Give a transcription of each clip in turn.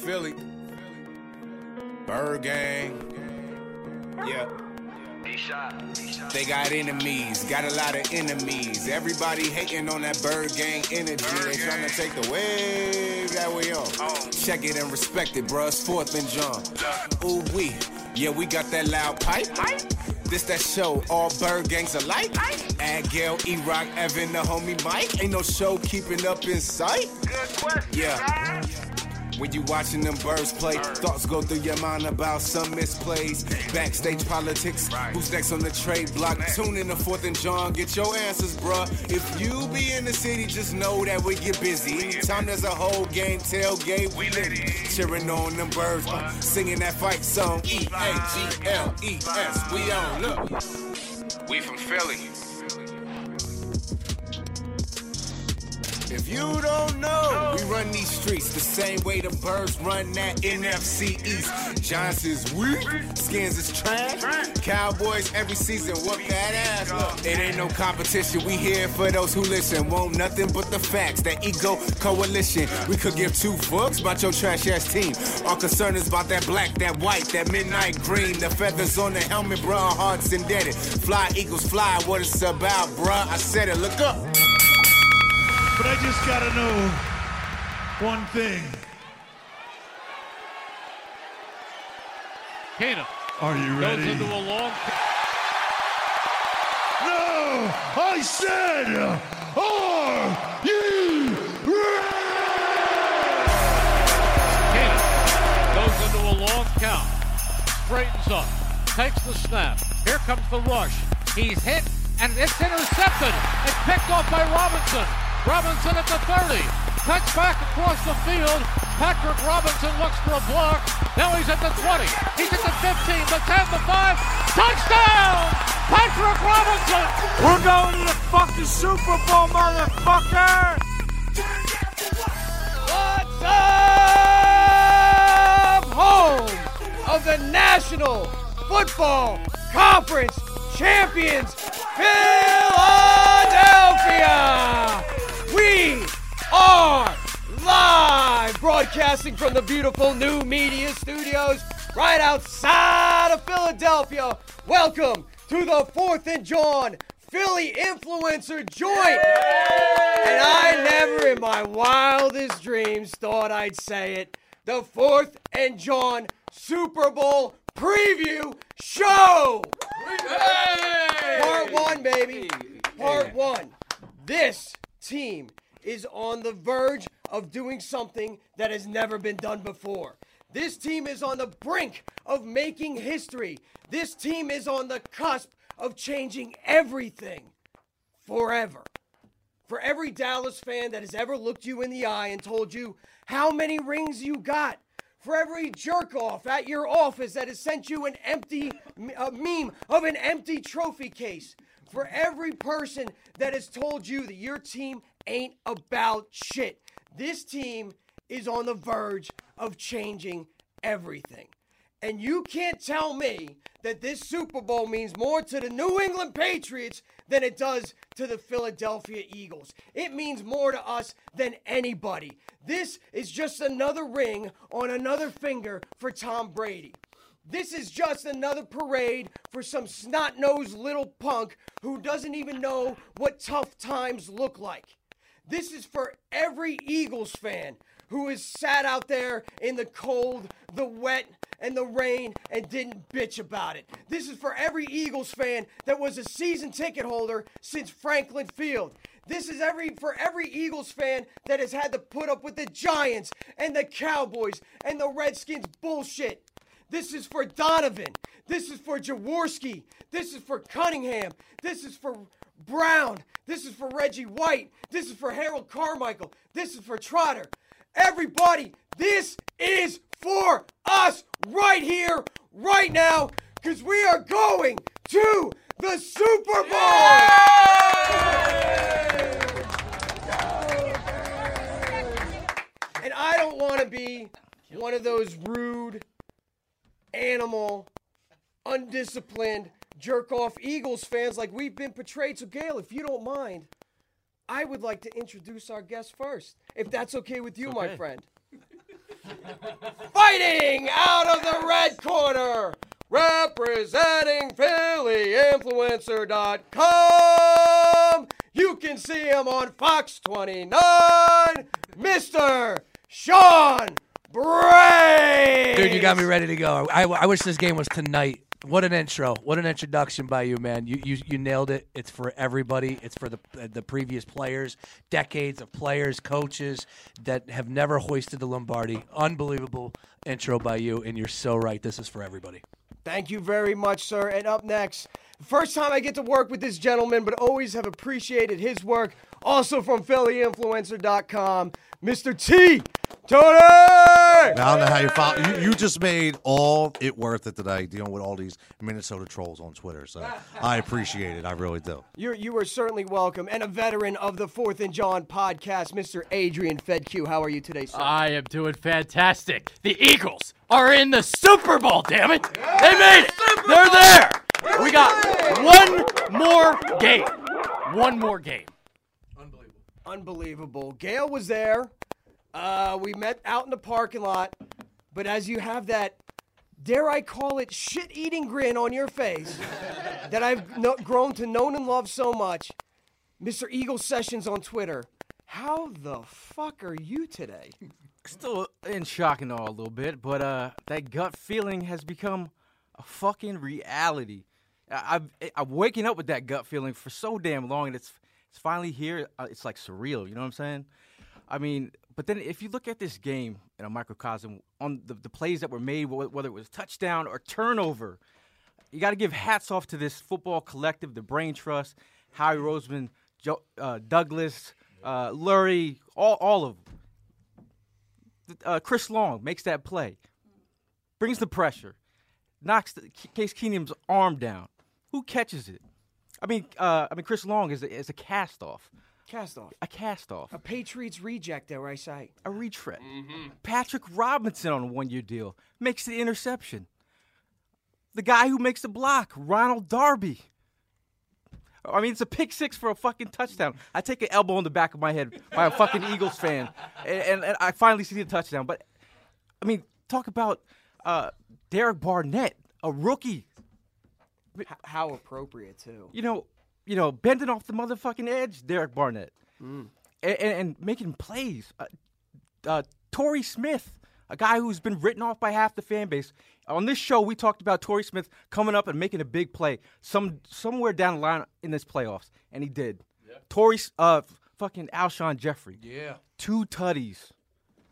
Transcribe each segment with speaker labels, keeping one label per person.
Speaker 1: Philly. Bird Gang. Yeah. They got enemies, got a lot of enemies. Everybody hating on that bird gang energy. They trying to take the wave that we on. Check it and respect it, bruh. It's fourth and John. Ooh we, yeah we got that loud pipe. This that show, all bird gangs alike. Agel, E-Rock, Evan, the homie Mike. Ain't no show keeping up in sight. Good question. Yeah. When you watching them birds play, thoughts go through your mind about some misplays. Backstage politics, who's next on the trade block? Tune in to Fourth and John, get your answers, bruh. If you be in the city, just know that we get busy. Anytime there's a whole game tailgate, we lit. Cheering on them birds, uh, singing that fight song. E A G L E S, we on. Look, we from Philly. You don't know, we run these streets the same way the birds run that NFC East. Giants is weak, skins is trash. Cowboys every season whoop that ass. Look, it ain't no competition. We here for those who listen. Want nothing but the facts. That ego coalition. We could give two fucks about your trash ass team. Our concern is about that black, that white, that midnight green. The feathers on the helmet, bruh, hearts indebted. Fly eagles fly, what it's about, bruh. I said it. Look up.
Speaker 2: But I just gotta know one thing.
Speaker 3: Kana
Speaker 2: Are you ready?
Speaker 3: goes into a long.
Speaker 2: No! I said, are you ready?
Speaker 3: Goes into a long count. Straightens up. Takes the snap. Here comes the rush. He's hit and it's intercepted. It's picked off by Robinson. Robinson at the 30. Cuts back across the field. Patrick Robinson looks for a block. Now he's at the 20. He's at the 15, the 10, the 5. Touchdown! Patrick Robinson!
Speaker 4: We're going to the fucking Super Bowl, motherfucker!
Speaker 5: What's up? Home of the National Football Conference Champions, Philadelphia! We are live broadcasting from the beautiful new media studios right outside of Philadelphia. Welcome to the 4th and John Philly Influencer Joint. And I never in my wildest dreams thought I'd say it. The 4th and John Super Bowl preview show. Part one, baby. Part one. This team is on the verge of doing something that has never been done before. This team is on the brink of making history. This team is on the cusp of changing everything forever. For every Dallas fan that has ever looked you in the eye and told you how many rings you got, for every jerk off at your office that has sent you an empty meme of an empty trophy case, for every person that has told you that your team ain't about shit. This team is on the verge of changing everything. And you can't tell me that this Super Bowl means more to the New England Patriots than it does to the Philadelphia Eagles. It means more to us than anybody. This is just another ring on another finger for Tom Brady. This is just another parade for some snot nosed little punk who doesn't even know what tough times look like. This is for every Eagles fan who has sat out there in the cold, the wet, and the rain and didn't bitch about it. This is for every Eagles fan that was a season ticket holder since Franklin Field. This is every for every Eagles fan that has had to put up with the Giants and the Cowboys and the Redskins bullshit. This is for Donovan. This is for Jaworski. This is for Cunningham. This is for Brown. This is for Reggie White. This is for Harold Carmichael. This is for Trotter. Everybody, this is for us right here, right now, because we are going to the Super Bowl! And I don't want to be one of those rude, animal, undisciplined, jerk off Eagles fans like we've been portrayed. So, Gail, if you don't mind, I would like to introduce our guest first, if that's okay with you, my friend. Fighting out of the red corner, representing PhillyInfluencer.com. You can see him on Fox 29, Mr. Sean Bray.
Speaker 6: Dude, you got me ready to go. I, I wish this game was tonight. What an intro! What an introduction by you, man. You you, you nailed it. It's for everybody. It's for the the previous players, decades of players, coaches that have never hoisted the Lombardi. Unbelievable intro by you, and you're so right. This is for everybody.
Speaker 5: Thank you very much, sir. And up next, first time I get to work with this gentleman, but always have appreciated his work. Also from PhillyInfluencer.com, Mr. T. Tony!
Speaker 7: I don't know how you follow. You, you just made all it worth it today dealing with all these Minnesota trolls on Twitter. So I appreciate it. I really do.
Speaker 5: You're, you are certainly welcome. And a veteran of the Fourth and John podcast, Mr. Adrian Fedq. How are you today, sir?
Speaker 8: I am doing fantastic. The Eagles are in the Super Bowl, damn it. They made it. They're there. We got one more game. One more game.
Speaker 5: Unbelievable. Gail was there. Uh, we met out in the parking lot. But as you have that, dare I call it, shit eating grin on your face that I've no- grown to know and love so much, Mr. Eagle Sessions on Twitter. How the fuck are you today?
Speaker 9: Still in shock and awe a little bit, but uh, that gut feeling has become a fucking reality. I- I've I'm waking up with that gut feeling for so damn long, and it's it's finally here. Uh, it's like surreal. You know what I'm saying? I mean, but then if you look at this game in a microcosm on the, the plays that were made, wh- whether it was touchdown or turnover, you got to give hats off to this football collective, the Brain Trust, Howie Roseman, Joe, uh, Douglas, uh, Lurie, all all of them. Uh, Chris Long makes that play, brings the pressure, knocks the, Case Keenum's arm down. Who catches it? I mean, uh, I mean, Chris Long is a, is a cast off.
Speaker 5: Cast off.
Speaker 9: A cast off.
Speaker 5: A Patriots reject, dare I say.
Speaker 9: A retread. Patrick Robinson on a one year deal makes the interception. The guy who makes the block, Ronald Darby. I mean, it's a pick six for a fucking touchdown. I take an elbow on the back of my head by a fucking Eagles fan, and, and, and I finally see the touchdown. But, I mean, talk about uh, Derek Barnett, a rookie.
Speaker 5: H- how appropriate, too.
Speaker 9: You know, you know, bending off the motherfucking edge, Derek Barnett,
Speaker 5: Mm.
Speaker 9: and, and, and making plays. Uh, uh, Torrey Smith, a guy who's been written off by half the fan base. On this show, we talked about Torrey Smith coming up and making a big play some somewhere down the line in this playoffs, and he did. Torrey, uh, fucking Alshon Jeffery,
Speaker 6: Yeah.
Speaker 9: two tutties,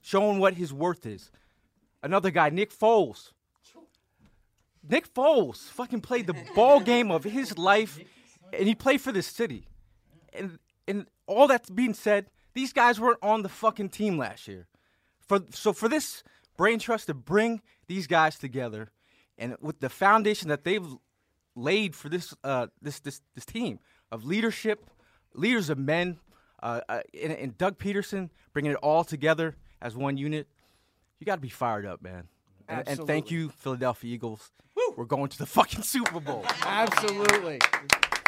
Speaker 9: showing what his worth is. Another guy, Nick Foles. Nick Foles fucking played the ball game of his life, and he played for this city. And and all that's being said, these guys weren't on the fucking team last year. For so for this brain trust to bring these guys together, and with the foundation that they've laid for this uh this this this team of leadership, leaders of men, uh, uh, and, and Doug Pederson bringing it all together as one unit. You got to be fired up, man. And, and thank you, Philadelphia Eagles. We're going to the fucking Super Bowl.
Speaker 5: Absolutely.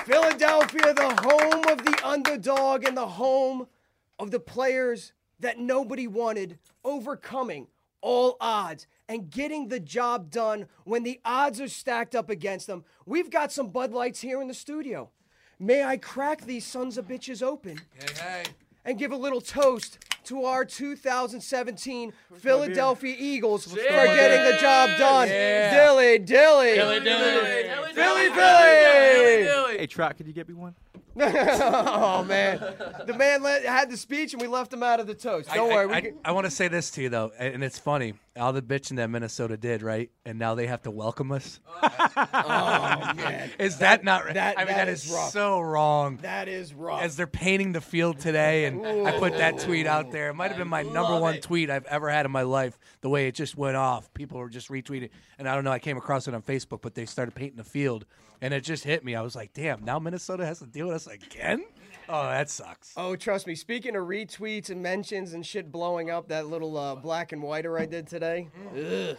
Speaker 5: Philadelphia, the home of the underdog and the home of the players that nobody wanted, overcoming all odds and getting the job done when the odds are stacked up against them. We've got some Bud Lights here in the studio. May I crack these sons of bitches open and give a little toast to our 2017 Philadelphia Eagles for getting the job done.
Speaker 9: Yeah.
Speaker 5: Dilly, dilly.
Speaker 9: Dilly, dilly.
Speaker 5: Philly, Philly.
Speaker 9: Hey, Trot, could you get me one?
Speaker 5: oh man, the man let, had the speech and we left him out of the toast. Don't
Speaker 6: I,
Speaker 5: worry, we
Speaker 6: I,
Speaker 5: can,
Speaker 6: I, want to say this to you though, and it's funny. All the bitching that Minnesota did, right? And now they have to welcome us.
Speaker 5: oh man,
Speaker 6: Is that, not? right?
Speaker 5: that-
Speaker 6: I mean,
Speaker 5: that
Speaker 6: that
Speaker 5: is
Speaker 6: is,
Speaker 5: rough.
Speaker 6: so wrong.
Speaker 5: that is rough.
Speaker 6: As they're painting the field today, and I put that tweet out there. It might have been my number one
Speaker 5: it.
Speaker 6: tweet I've ever had in my life. The way it just went off, people were just retweeting, and I don't know. I came across it on Facebook, but they started painting the field, and it just hit me. I was like, "Damn! Now Minnesota has to deal with us again." Oh, that sucks.
Speaker 5: Oh, trust me. Speaking of retweets and mentions and shit blowing up, that little uh, black and whiter I did today. Ugh.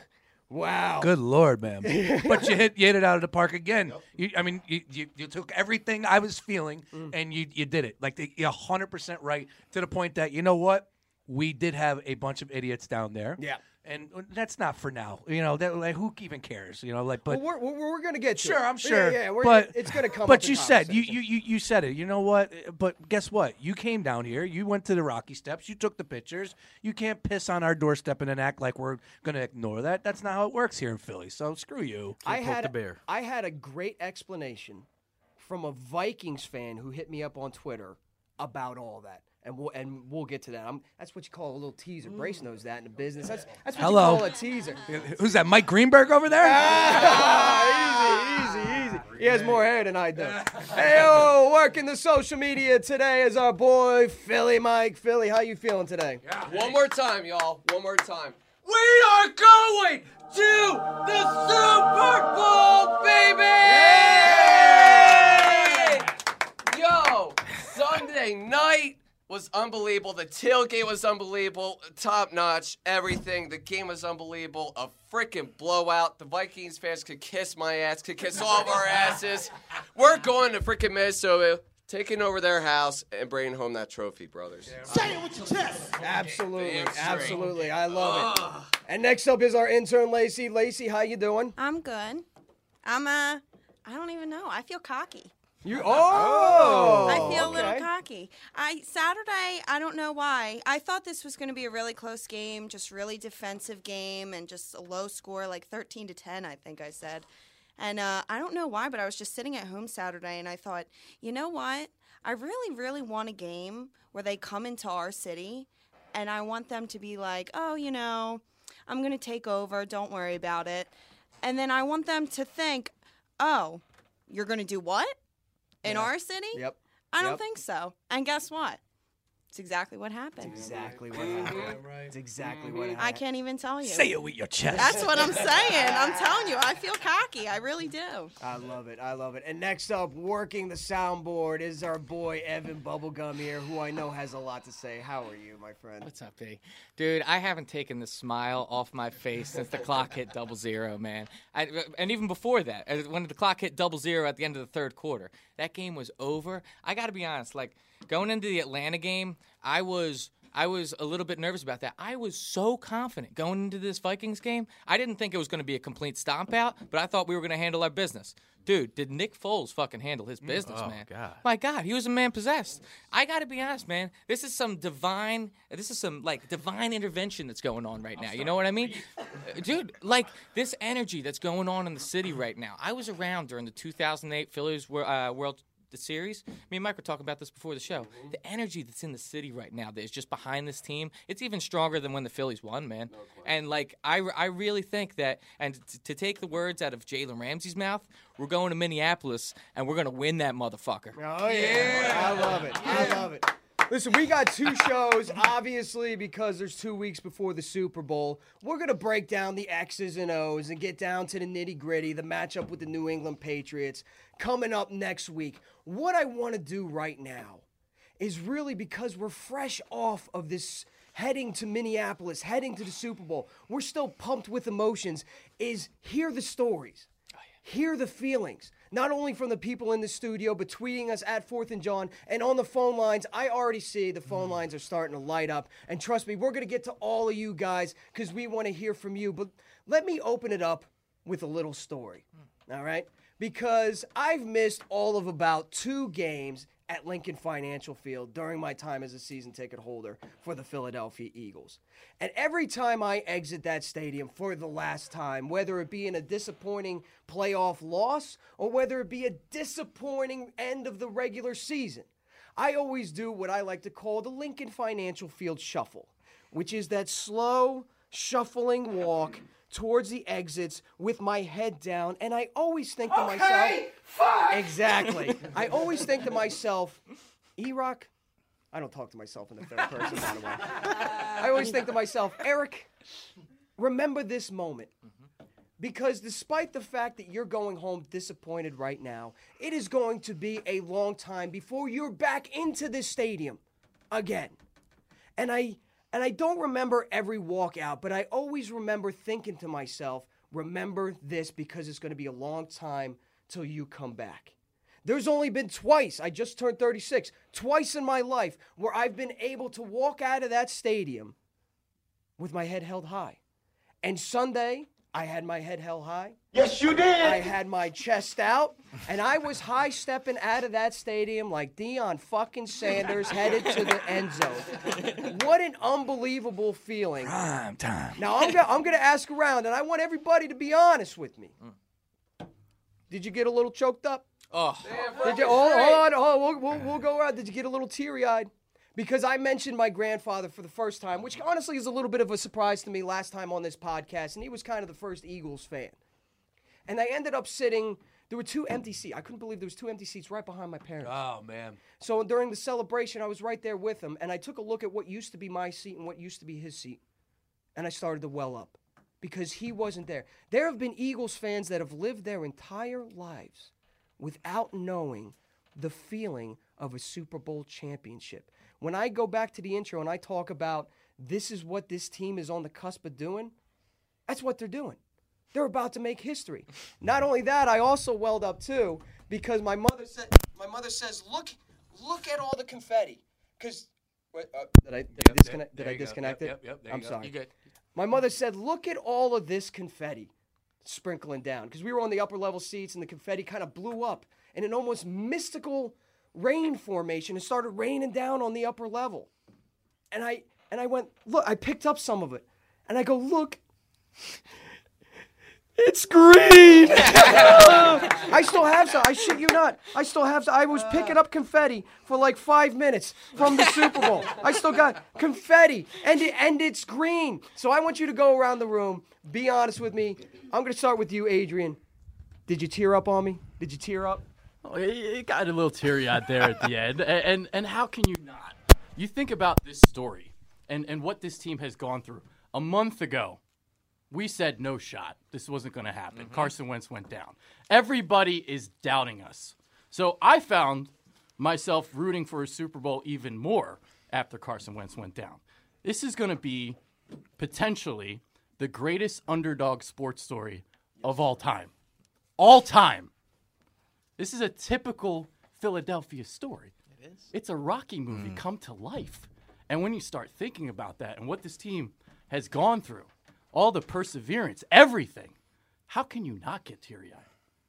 Speaker 5: Wow.
Speaker 6: Good lord, man! but you hit you hit it out of the park again. You, I mean, you, you, you took everything I was feeling
Speaker 5: Mm.
Speaker 6: and you you did it. Like the- you're hundred percent right to the point that you know what we did have a bunch of idiots down there.
Speaker 5: Yeah.
Speaker 6: And uh, that's not for now. You know, that, like who even cares? You know, like but.
Speaker 5: well, we're, we're, we're gonna get to
Speaker 6: Sure,
Speaker 5: it.
Speaker 6: I'm sure.
Speaker 5: Yeah, we're,
Speaker 6: but
Speaker 5: it's gonna come.
Speaker 6: But you said you, you you you said it. You know what? But guess what? You came down here. You went to the Rocky Steps. You took the pictures. You can't piss on our doorstep and then act like we're gonna ignore that. That's not how it works here in Philly. So screw you.
Speaker 5: I had I had a great explanation from a Vikings fan who hit me up on Twitter about all that. And we'll and we'll get to that. I'm, that's what you call a little teaser. Brace knows that in the business. That's that's what
Speaker 6: Hello.
Speaker 5: you call a teaser.
Speaker 6: Who's that? Mike Greenberg over there?
Speaker 5: Ah, easy, easy, easy. He has more hair than I do. hey, yo, working the social media today is our boy Philly Mike. Philly, how you feeling today?
Speaker 10: One more time, y'all. One more time. We are going to the Super Bowl, baby! Yo, Sunday night was unbelievable. The tailgate was unbelievable. Top notch. Everything. The game was unbelievable. A freaking blowout. The Vikings fans could kiss my ass, could kiss all of our asses. We're going to freaking Minnesota, taking over their house, and bringing home that trophy, brothers.
Speaker 5: Say it with your chest. Absolutely, absolutely. I love it. And next up is our intern Lacey. Lacey, how you doing?
Speaker 11: I'm good. I'm uh I don't even know. I feel cocky.
Speaker 5: You oh,
Speaker 11: I feel a little
Speaker 5: okay.
Speaker 11: cocky. I Saturday, I don't know why. I thought this was going to be a really close game, just really defensive game and just a low score like 13 to 10, I think I said. And uh, I don't know why, but I was just sitting at home Saturday and I thought, you know what? I really, really want a game where they come into our city and I want them to be like, oh, you know, I'm going to take over. Don't worry about it. And then I want them to think, oh, you're going to do what? In
Speaker 5: Yeah.
Speaker 11: our city?
Speaker 5: Yep.
Speaker 11: I don't
Speaker 5: Yep.
Speaker 11: think so. And guess what? It's exactly what happened.
Speaker 5: Exactly what happened. It's exactly what happened.
Speaker 11: I can't even tell you.
Speaker 6: Say it with your chest.
Speaker 11: That's what I'm saying. I'm telling you, I feel cocky. I really do.
Speaker 5: I love it. I love it. And next up, working the soundboard is our boy Evan Bubblegum here, who I know has a lot to say. How are you, my friend?
Speaker 12: What's up, B? Dude, I haven't taken the smile off my face since the clock hit double zero, man. I, and even before that, uh, when the clock hit double zero at the end of the third quarter, that game was over. I got to be honest, like going into the Atlanta game, I was. I was a little bit nervous about that. I was so confident going into this Vikings game. I didn't think it was going to be a complete stomp out, but I thought we were going to handle our business. Dude, did Nick Foles fucking handle his business,
Speaker 9: Oh,
Speaker 12: man?
Speaker 9: God.
Speaker 12: My God, he was a man possessed. I got to be honest, man. This is some divine. This is some like divine intervention that's going on right now. You know what I mean, dude? Like this energy that's going on in the city right now. I was around during the 2008 Phillies uh, World the series. Me and Mike were talking about this before the show. Mm-hmm. The energy that's in the city right now that is just behind this team, it's even stronger than when the Phillies won, man. and like I, I really think that, and t- to take the words out of Jalen Ramsey's mouth, we're going to Minneapolis and we're gonna win that motherfucker.
Speaker 5: Oh yeah. I love it. I love it. Listen, we got two shows, obviously, because there's two weeks before the Super Bowl. We're going to break down the X's and O's and get down to the nitty gritty, the matchup with the New England Patriots coming up next week. What I want to do right now is really because we're fresh off of this heading to Minneapolis, heading to the Super Bowl. We're still pumped with emotions. Is hear the stories, oh, hear the feelings. Not only from the people in the studio, but tweeting us at Fourth and John and on the phone lines. I already see the phone mm. lines are starting to light up. And trust me, we're going to get to all of you guys because we want to hear from you. But let me open it up with a little story. Mm. All right? Because I've missed all of about two games at Lincoln Financial Field during my time as a season ticket holder for the Philadelphia Eagles. And every time I exit that stadium for the last time, whether it be in a disappointing playoff loss or whether it be a disappointing end of the regular season, I always do what I like to call the Lincoln Financial Field shuffle, which is that slow, shuffling walk towards the exits with my head down. And I always think to myself,
Speaker 4: fuck.
Speaker 5: Exactly. I always think to myself, E Rock, I don't talk to myself in the third person, by the way. I always think to myself, Eric, remember this moment. Because despite the fact that you're going home disappointed right now, it is going to be a long time before you're back into this stadium again. And I and I don't remember every walkout, but I always remember thinking to myself, remember this because it's going to be a long time till you come back. There's only been twice, I just turned 36, twice in my life where I've been able to walk out of that stadium with my head held high. And Sunday, I had my head held high.
Speaker 4: Yes, you did.
Speaker 5: I had my chest out, and I was high stepping out of that stadium like Deion fucking Sanders headed to the end zone. What an unbelievable feeling.
Speaker 6: Prime time.
Speaker 5: Now I'm gonna, I'm gonna ask around, and I want everybody to be honest with me. Did you get a little choked up?
Speaker 12: Oh,
Speaker 5: Did you? Hold, hold on, hold on. We'll, we'll, we'll go around. Did you get a little teary eyed? Because I mentioned my grandfather for the first time, which honestly is a little bit of a surprise to me last time on this podcast, and he was kind of the first Eagles fan. And I ended up sitting. There were two empty seats. I couldn't believe there was two empty seats right behind my parents.
Speaker 6: Oh man.
Speaker 5: So during the celebration, I was right there with him, and I took a look at what used to be my seat and what used to be his seat, and I started to well up because he wasn't there. There have been Eagles fans that have lived their entire lives without knowing the feeling of a Super Bowl championship. When I go back to the intro and I talk about this is what this team is on the cusp of doing, that's what they're doing. They're about to make history. Not only that, I also welled up too because my mother said, my mother says, look, look at all the confetti. Because uh, did I, did I disconnect? Did I disconnect
Speaker 6: Yep,
Speaker 5: it?
Speaker 6: yep, yep, there
Speaker 5: I'm
Speaker 6: you go.
Speaker 5: sorry.
Speaker 6: You good.
Speaker 5: My mother said, look at all of this confetti sprinkling down because we were on the upper level seats and the confetti kind of blew up in an almost mystical rain formation and started raining down on the upper level. And I and I went, look, I picked up some of it. And I go, look, it's green. I still have some. I shit you not. I still have some. I was picking up confetti for like five minutes from the Super Bowl. I still got confetti, and it, and it's green. So I want you to go around the room. Be honest with me. I'm gonna start with you, Adrian. Did you tear up on me? Did you tear up?
Speaker 8: Oh, it, got a little teary eyed there at the end. A- And, and how can you not? You think about this story and, and what this team has gone through. A month ago, we said no shot. This wasn't going to happen. Mm-hmm. Carson Wentz went down. Everybody is doubting us. So I found myself rooting for a Super Bowl even more after Carson Wentz went down. This is going to be potentially the greatest underdog sports story of all time. All time. This is a typical Philadelphia story. It is. It's a Rocky movie mm. come to life. And when you start thinking about that and what this team has gone through, all the perseverance, everything, how can you not get teary eyed?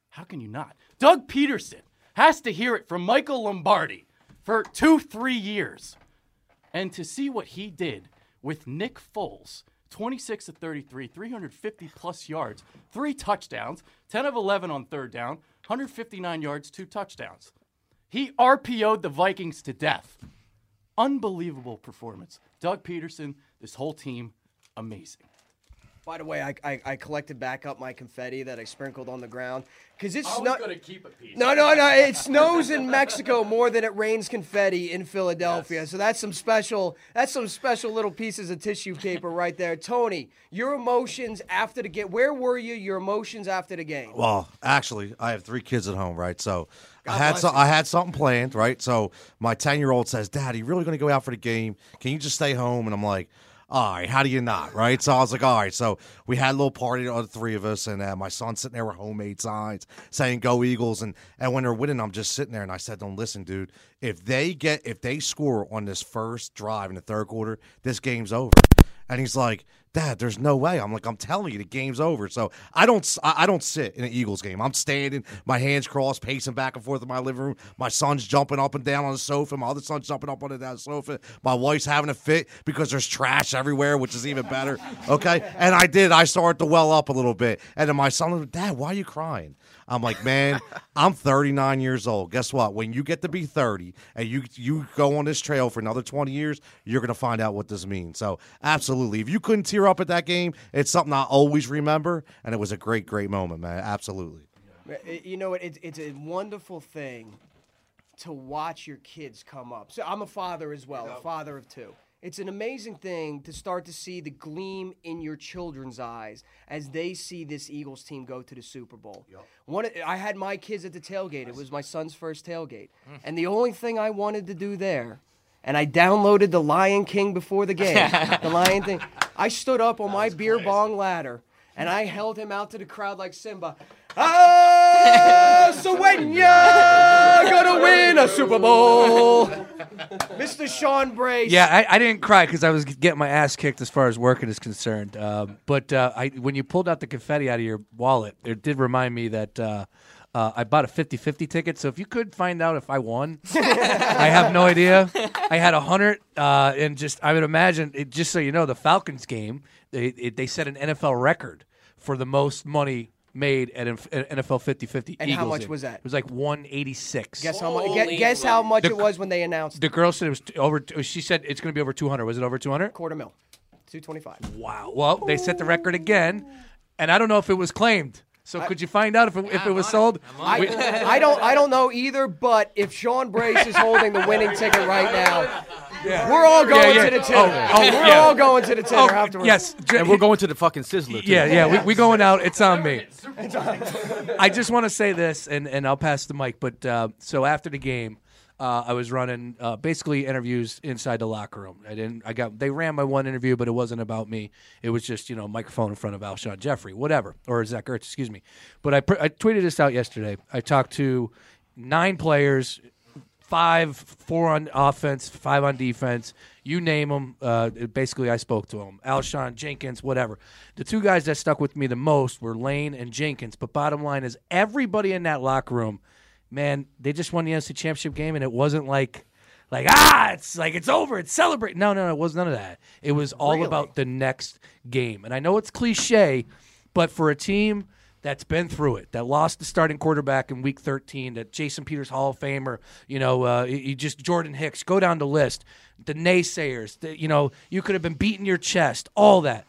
Speaker 8: How can you not? Doug Pederson has to hear it from Michael Lombardi for two, three years. And to see what he did with Nick Foles, 26 to 33, 350 plus yards, three touchdowns, 10 of 11 on third down, 159 yards, two touchdowns. He RPO'd the Vikings to death. Unbelievable performance. Doug Pederson, this whole team, amazing.
Speaker 5: By the way, I, I, I collected back up my confetti that I sprinkled on the ground because it's not.
Speaker 8: gonna keep a piece.
Speaker 5: No, no, no! It snows in Mexico more than it rains confetti in Philadelphia. So that's some special. That's some special little pieces of tissue paper right there. Tony, your emotions after the game. Where were you? Your emotions after the game.
Speaker 7: Well, actually, I have three kids at home, right? So
Speaker 5: God
Speaker 7: I had
Speaker 5: bless
Speaker 7: so,
Speaker 5: you.
Speaker 7: I had something planned, right? So my ten year old says, "Dad, are you really going to go out for the game? Can you just stay home?" And I'm like. All right, how do you not, right? So I was like, all right. So we had a little party, all the three of us, and uh, my son's sitting there with homemade signs saying "Go Eagles," and and when they're winning, I'm just sitting there, and I said him, "Listen, dude, if they get if they score on this first drive in the third quarter, this game's over." And he's like, Dad, there's no way. I'm like, I'm telling you, the game's over. So I don't, I don't sit in an Eagles game. I'm standing, my hands crossed, pacing back and forth in my living room. My son's jumping up and down on the sofa. My other son's jumping up on and down the sofa. My wife's having a fit because there's trash everywhere, which is even better. Okay, and I did. I started to well up a little bit, and then my son, Dad, why are you crying? I'm like, man, I'm 39 years old. Guess what? When you get to be 30 and you you go on this trail for another 20 years, you're gonna find out what this means. So, absolutely, if you couldn't tear up at that game, it's something I always remember, and it was a great, great moment, man. Absolutely.
Speaker 5: You know, it's it's a wonderful thing to watch your kids come up. So I'm a father as well, a father of two. It's an amazing thing to start to see the gleam in your children's eyes as they see this Eagles team go to the Super Bowl. One, I had my kids at the tailgate. It was my son's first tailgate, mm. and the only thing I wanted to do there, and I downloaded the Lion King before the game, the Lion thing. I stood up on my beer bong ladder and I held him out to the crowd like Simba. Ah, so when you're gonna win a Super Bowl, Mr. Sean Brace.
Speaker 6: Yeah, I, I didn't cry because I was getting my ass kicked as far as working is concerned. Um, but uh, I, when you pulled out the confetti out of your wallet, it did remind me that uh, uh, I bought a 50-50 ticket. So if you could find out if I won, I have no idea. I had a hundred, uh, and just I would imagine it. Just so you know, the Falcons game, they it, they set an NFL record for the most money made at NFL 50-50
Speaker 5: And how much
Speaker 6: game.
Speaker 5: was that?
Speaker 6: It was like 186.
Speaker 5: Guess how much? Guess, guess how much
Speaker 6: The-
Speaker 5: it was when they announced
Speaker 6: The girl said it was t- over. She said it's going to be over 200. Was it over 200?
Speaker 5: quarter mil, two twenty-five.
Speaker 6: Wow. Well, they set the record again, and I don't know if it was claimed. So could you find out if it, if it was sold?
Speaker 5: I,
Speaker 6: We-
Speaker 5: I don't I don't know either, but if Sean Brace is holding the winning ticket right now, we're all going
Speaker 6: yeah.
Speaker 5: to the
Speaker 6: Oh, oh,
Speaker 5: we're
Speaker 6: yeah.
Speaker 5: all going to the dinner
Speaker 6: Oh,
Speaker 5: afterwards.
Speaker 6: yes.
Speaker 9: And we're going to the fucking Sizzler. Too.
Speaker 6: Yeah, yeah. We, we going out. It's on me. I just want to say this, and, and I'll pass the mic. But uh, so after the game, uh, I was running uh, basically interviews inside the locker room. I didn't. I got. They ran my one interview, but it wasn't about me. It was just you know microphone in front of Alshon Jeffery, whatever, or Zach Ertz, excuse me. But I pr- I tweeted this out yesterday. I talked to nine players five, four on offense, five on defense. You name them. Uh, basically, I spoke to them. Alshon Jenkins, whatever. The two guys that stuck with me the most were Lane and Jenkins. But bottom line is, everybody in that locker room, man, they just won the NFC Championship game, and it wasn't like. Like ah, it's like it's over. It's celebrate. No, no, no, it was none of that. It was all
Speaker 5: Really?
Speaker 6: about the next game. And I know it's cliche, but for a team that's been through it, that lost the starting quarterback in Week 13, that Jason Peters Hall of Famer, you know, uh, you just Jordan Hicks, go down the list, the naysayers, the, you know, you could have been beating your chest, all that.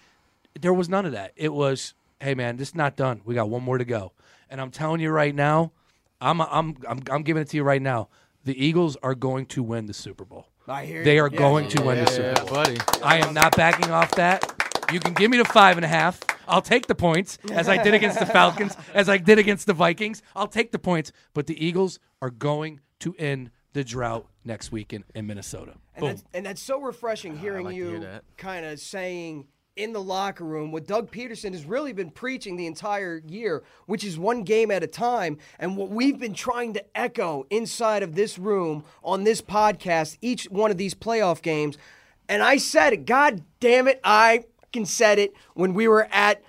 Speaker 6: There was none of that. It was, hey man, this is not done. We got one more to go. And I'm telling you right now, I'm I'm I'm, I'm giving it to you right now. The Eagles are going to win the Super Bowl.
Speaker 5: I hear you.
Speaker 6: They
Speaker 5: you.
Speaker 6: are
Speaker 5: Yeah.
Speaker 6: going to win the
Speaker 9: Yeah,
Speaker 6: Super Bowl,
Speaker 9: buddy.
Speaker 6: I am not backing off that. You can give me the five and a half. I'll take the points, as I did against the Falcons, as I did against the Vikings. I'll take the points. But the Eagles are going to end the drought next week in, in Minnesota.
Speaker 5: And
Speaker 6: Boom.
Speaker 5: that's, and that's so refreshing ah, hearing
Speaker 9: like to hear
Speaker 5: you kind of saying in the locker room what Doug Pederson has really been preaching the entire year, which is one game at a time. And what we've been trying to echo inside of this room on this podcast, each one of these playoff games. And I said it, God damn it, I can said it when we were at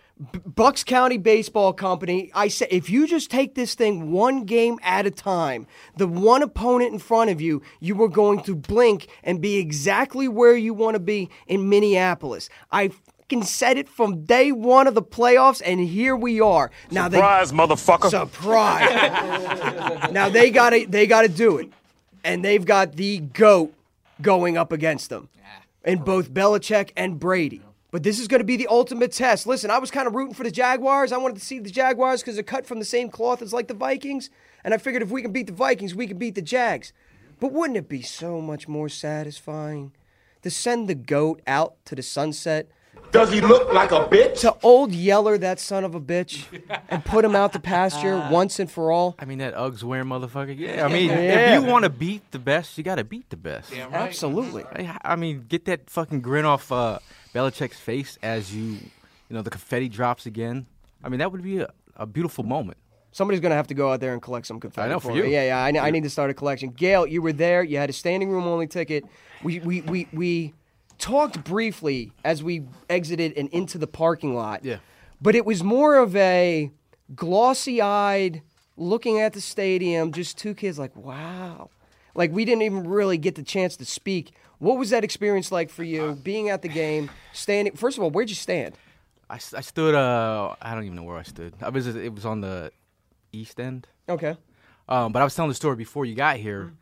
Speaker 5: Bucks County Baseball Company. I said, if you just take this thing one game at a time, the one opponent in front of you, you are going to blink and be exactly where you want to be in Minneapolis. I fucking said it from day one of the playoffs, and here we are. Now
Speaker 4: Surprise,
Speaker 5: they,
Speaker 4: motherfucker.
Speaker 5: Surprise. now they got to they got to do it, and they've got the goat going up against them, in both Belichick and Brady. But this is going to be the ultimate test. Listen, I was kind of rooting for the Jaguars. I wanted to see the Jaguars because they're cut from the same cloth as like the Vikings. And I figured if we can beat the Vikings, we can beat the Jags. But wouldn't it be so much more satisfying to send the goat out to the sunset?
Speaker 4: Does he look like a bitch?
Speaker 5: To old Yeller, that son of a bitch, and put him out to pasture once and for all.
Speaker 9: I mean, that Uggs wearing motherfucker. Yeah, I mean,
Speaker 5: Yeah.
Speaker 9: if you want to beat the best, you got to beat the best.
Speaker 5: Damn right. Absolutely.
Speaker 9: I, I mean, get that fucking grin off uh, Belichick's face as you, you know, the confetti drops again. I mean, that would be a, a beautiful moment.
Speaker 5: Somebody's going to have to go out there and collect some confetti.
Speaker 9: I know, for
Speaker 5: me.
Speaker 9: you.
Speaker 5: Yeah, yeah. I, I need to start a collection. Gail, you were there. You had a standing room only ticket. We, we, we, we talked briefly as we exited and into the parking lot.
Speaker 9: Yeah.
Speaker 5: But it was more of a glossy eyed looking at the stadium, just two kids like, wow. Like we didn't even really get the chance to speak. What was that experience like for you, being at the game, standing? First of all, where'd you stand?
Speaker 9: I, I stood. Uh, I don't even know where I stood. I was. It was on the east end.
Speaker 5: Okay.
Speaker 9: Um, but I was telling the story before you got here.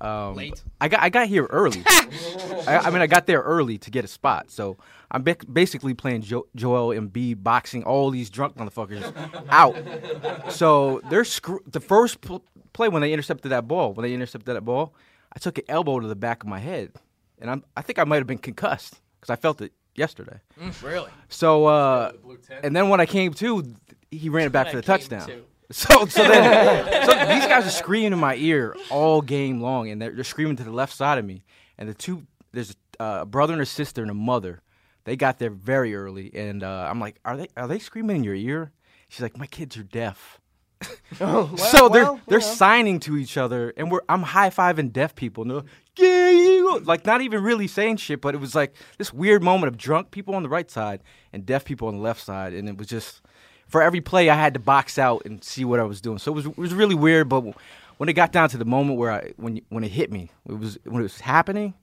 Speaker 9: Um,
Speaker 5: Late.
Speaker 9: I got I got here early. I, I mean, I got there early to get a spot. So I'm bec basically playing jo- Joel Embiid boxing all these drunk motherfuckers out. So they're screw- the first pl- play when they intercepted that ball. When they intercepted that ball, I took an elbow to the back of my head, and I'm, I think I might have been concussed because I felt it yesterday.
Speaker 12: Really?
Speaker 9: So, uh, and then when I came to, he ran it back for the touchdown.
Speaker 12: to.
Speaker 9: So, so then, so these guys are screaming in my ear all game long, and they're, they're screaming to the left side of me. And the two, there's a brother and a sister and a mother. They got there very early, and uh, I'm like, are they are they screaming in your ear? She's like, my kids are deaf.
Speaker 5: Oh,
Speaker 9: so they're
Speaker 5: well,
Speaker 9: they're
Speaker 5: you
Speaker 9: signing to each other, and we're I'm high fiving deaf people. And they're like, yeah, like not even really saying shit, but it was like this weird moment of drunk people on the right side and deaf people on the left side, and it was just for every play I had to box out and see what I was doing. So it was it was really weird. But when it got down to the moment where I when when it hit me, it was when it was happening.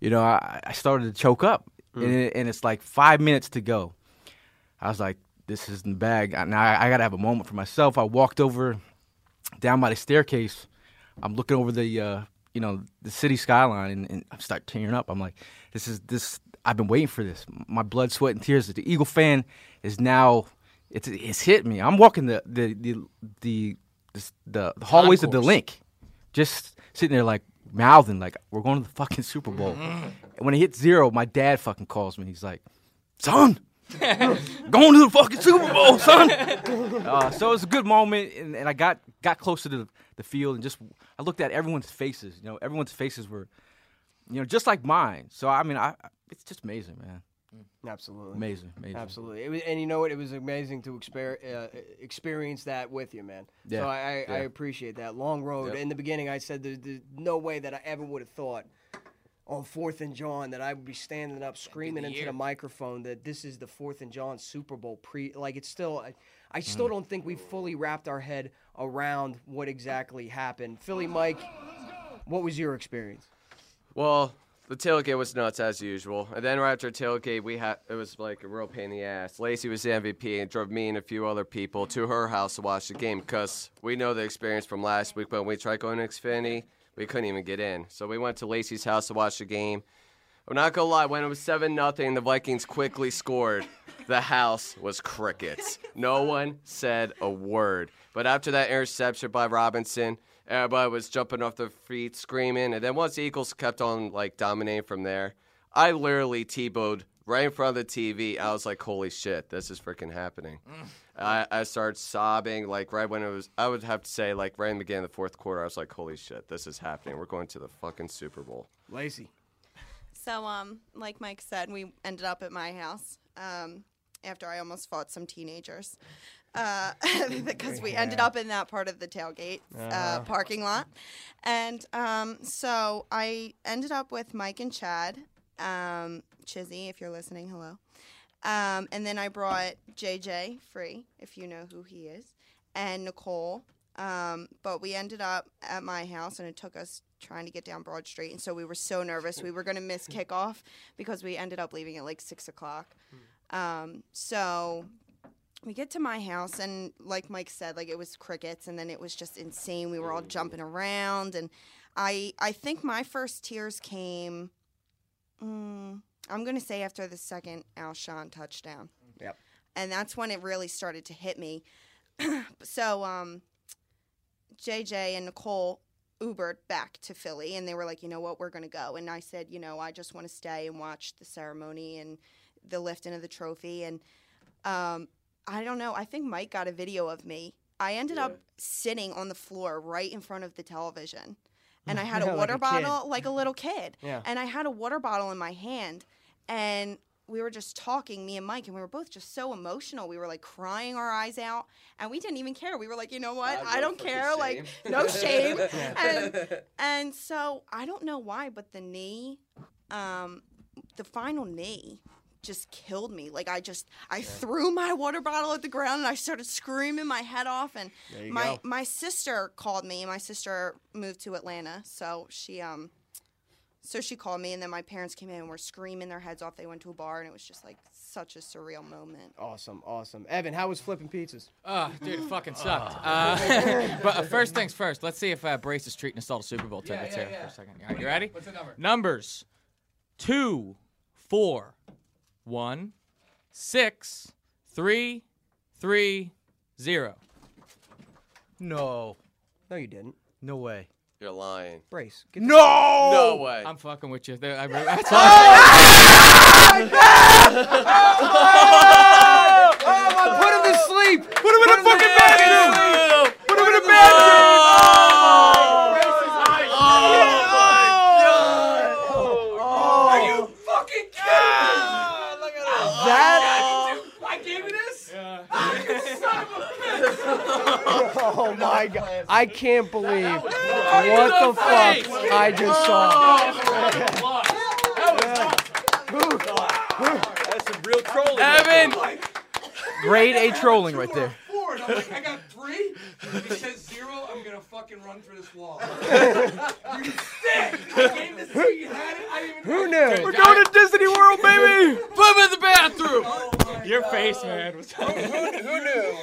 Speaker 9: You know, I, I started to choke up, and, it, and it's like five minutes to go. I was like, this is in the bag. I- Now I, I got to have a moment for myself. I walked over down by the staircase. I'm looking over the, uh, you know, the city skyline, and, and I start tearing up. I'm like, this is this. I've been waiting for this. My blood, sweat, and tears. The Eagle fan is now. It's it's hit me. I'm walking the the the the the, the hallways of the Linc, just sitting there like mouthing like we're going to the fucking Super Bowl. and when it hits zero, my dad fucking calls me. He's like, son, going to the fucking Super Bowl, son. uh, so it was a good moment, and, and I got got closer to the, the field and just I looked at everyone's faces. You know, everyone's faces were, you know, just like mine. So I mean, I it's just amazing, man.
Speaker 5: Absolutely.
Speaker 9: Amazing, amazing.
Speaker 5: Absolutely. It was, and you know what? It was amazing to exper- uh, experience that with you, man.
Speaker 9: Yeah,
Speaker 5: So I, I, I appreciate that. Long road.
Speaker 9: Yep.
Speaker 5: In the beginning, I said there's, there's no way that I ever would have thought on Fourth and John that I would be standing up screaming into the microphone that this is the Fourth and John Super Bowl pre. Like it's still, I, I still
Speaker 9: Mm.
Speaker 5: don't think we fully wrapped our head around what exactly happened. Philly Mike, what was your experience?
Speaker 10: Well, the tailgate was nuts as usual, and then right after tailgate, we had it was like a real pain in the ass. Lacey was the MVP and drove me and a few other people to her house to watch the game because we know the experience from last week. But when we tried going to Xfinity, we couldn't even get in, so we went to Lacey's house to watch the game. I'm not gonna lie, when it was seven nothing, the Vikings quickly scored. The house was crickets. No one said a word. But after that interception by Robinson, everybody was jumping off their feet, screaming. And then once the Eagles kept on like dominating from there, I literally Tebowed right in front of the TV. I was like, "Holy shit, this is freaking happening!" I, I started sobbing like right when it was. I would have to say like right in the beginning of the fourth quarter. I was like, "Holy shit, this is happening! We're going to the fucking Super Bowl."
Speaker 5: Lacey.
Speaker 11: So, um, like Mike said, we ended up at my house um, after I almost fought some teenagers uh, because we ended up in that part of the tailgate uh,
Speaker 13: Uh-huh.
Speaker 11: parking lot. And um, so I ended up with Mike and Chad, um, Chizzy, if you're listening, hello. Um, and then I brought JJ Free, if you know who he is, and Nicole. Um, but we ended up at my house, and it took us trying to get down Broad Street, and so we were so nervous we were going to miss kickoff because we ended up leaving at like six o'clock. Um, so we get to my house, and like Mike said, like it was crickets, and then it was just insane. We were all jumping around, and I I think my first tears came. Mm, I'm gonna say after the second Alshon touchdown.
Speaker 5: Yep.
Speaker 11: And that's when it really started to hit me. so um, JJ and Nicole Ubered back to Philly, and they were like, you know what, we're gonna go. And I said, you know, I just want to stay and watch the ceremony and the lifting of the trophy. And um, I don't know. I think Mike got a video of me. I ended up sitting on the floor right in front of the television. And I had a
Speaker 5: Like
Speaker 11: water
Speaker 5: a kid.
Speaker 11: bottle like a little kid.
Speaker 5: Yeah.
Speaker 11: And I had a water bottle in my hand. And we were just talking, me and Mike, and we were both just so emotional. We were like crying our eyes out. And we didn't even care. We were like, you know what? I don't care. Like, no shame. and, and so I don't know why, but the knee, um, the final knee just killed me. Like I just I threw my water bottle at the ground and I started screaming my head off and my
Speaker 5: go.
Speaker 11: my sister called me. My sister moved to Atlanta, so she um so she called me and then my parents came in and were screaming their heads off. They went to a bar and it was just like such a surreal moment.
Speaker 5: Awesome, awesome. Evan, how was flipping pizzas?
Speaker 12: Oh, dude, it fucking sucked. Uh, but uh, first things first, let's see if uh, Brace is treating us all to Super Bowl
Speaker 6: Yeah,
Speaker 12: tickets
Speaker 6: yeah,
Speaker 12: here
Speaker 6: yeah.
Speaker 12: for a second. All right, you ready?
Speaker 6: What's the number?
Speaker 12: Numbers two, four, one, six, three, three, zero.
Speaker 9: No.
Speaker 5: No, you didn't.
Speaker 9: No way.
Speaker 10: You're lying.
Speaker 5: Brace. Get
Speaker 9: No!
Speaker 10: No way.
Speaker 12: I'm fucking with you. There- I, that's oh, all.
Speaker 5: Oh, put him to sleep.
Speaker 9: Put him in a fucking bathroom. Put him in a bathroom.
Speaker 6: Are you fucking kidding me? Look at
Speaker 5: That-
Speaker 6: I gave you this? You son of a bitch!
Speaker 5: Oh my god! I can't believe
Speaker 6: in
Speaker 5: what
Speaker 6: the
Speaker 5: the fuck. I just saw.
Speaker 8: That's some real trolling.
Speaker 12: Evan!
Speaker 9: Grade A trolling right there.
Speaker 6: Four, and I'm like, I got three. If it says zero, I'm gonna fucking run through this wall. you sick! I gave this to you. You had it. I didn't even
Speaker 5: Who
Speaker 6: know.
Speaker 5: knew?
Speaker 9: We're going to Disney World, baby.
Speaker 12: Put him in the bathroom.
Speaker 6: Oh
Speaker 12: Your face, man. Was
Speaker 5: Who knew?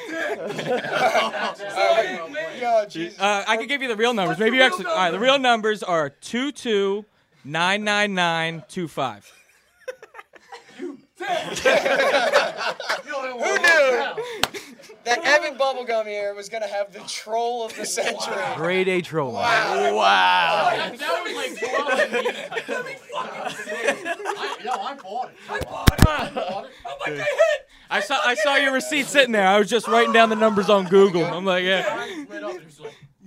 Speaker 6: Yo, Jesus.
Speaker 12: Uh, I could give you the real numbers. Maybe you actually. All right, the real numbers are two two nine nine nine two five.
Speaker 6: You sick!
Speaker 5: Who knew that Evan Bubblegum here was gonna have the troll of the century?
Speaker 9: Grade A trolling.
Speaker 5: Wow.
Speaker 8: That was like blowing me.
Speaker 6: Yo, I bought it. I bought it. I bought it. I'm like, I hit.
Speaker 12: I saw I saw your receipt sitting there. I was just writing down the numbers on Google. I'm like, yeah.
Speaker 6: I know,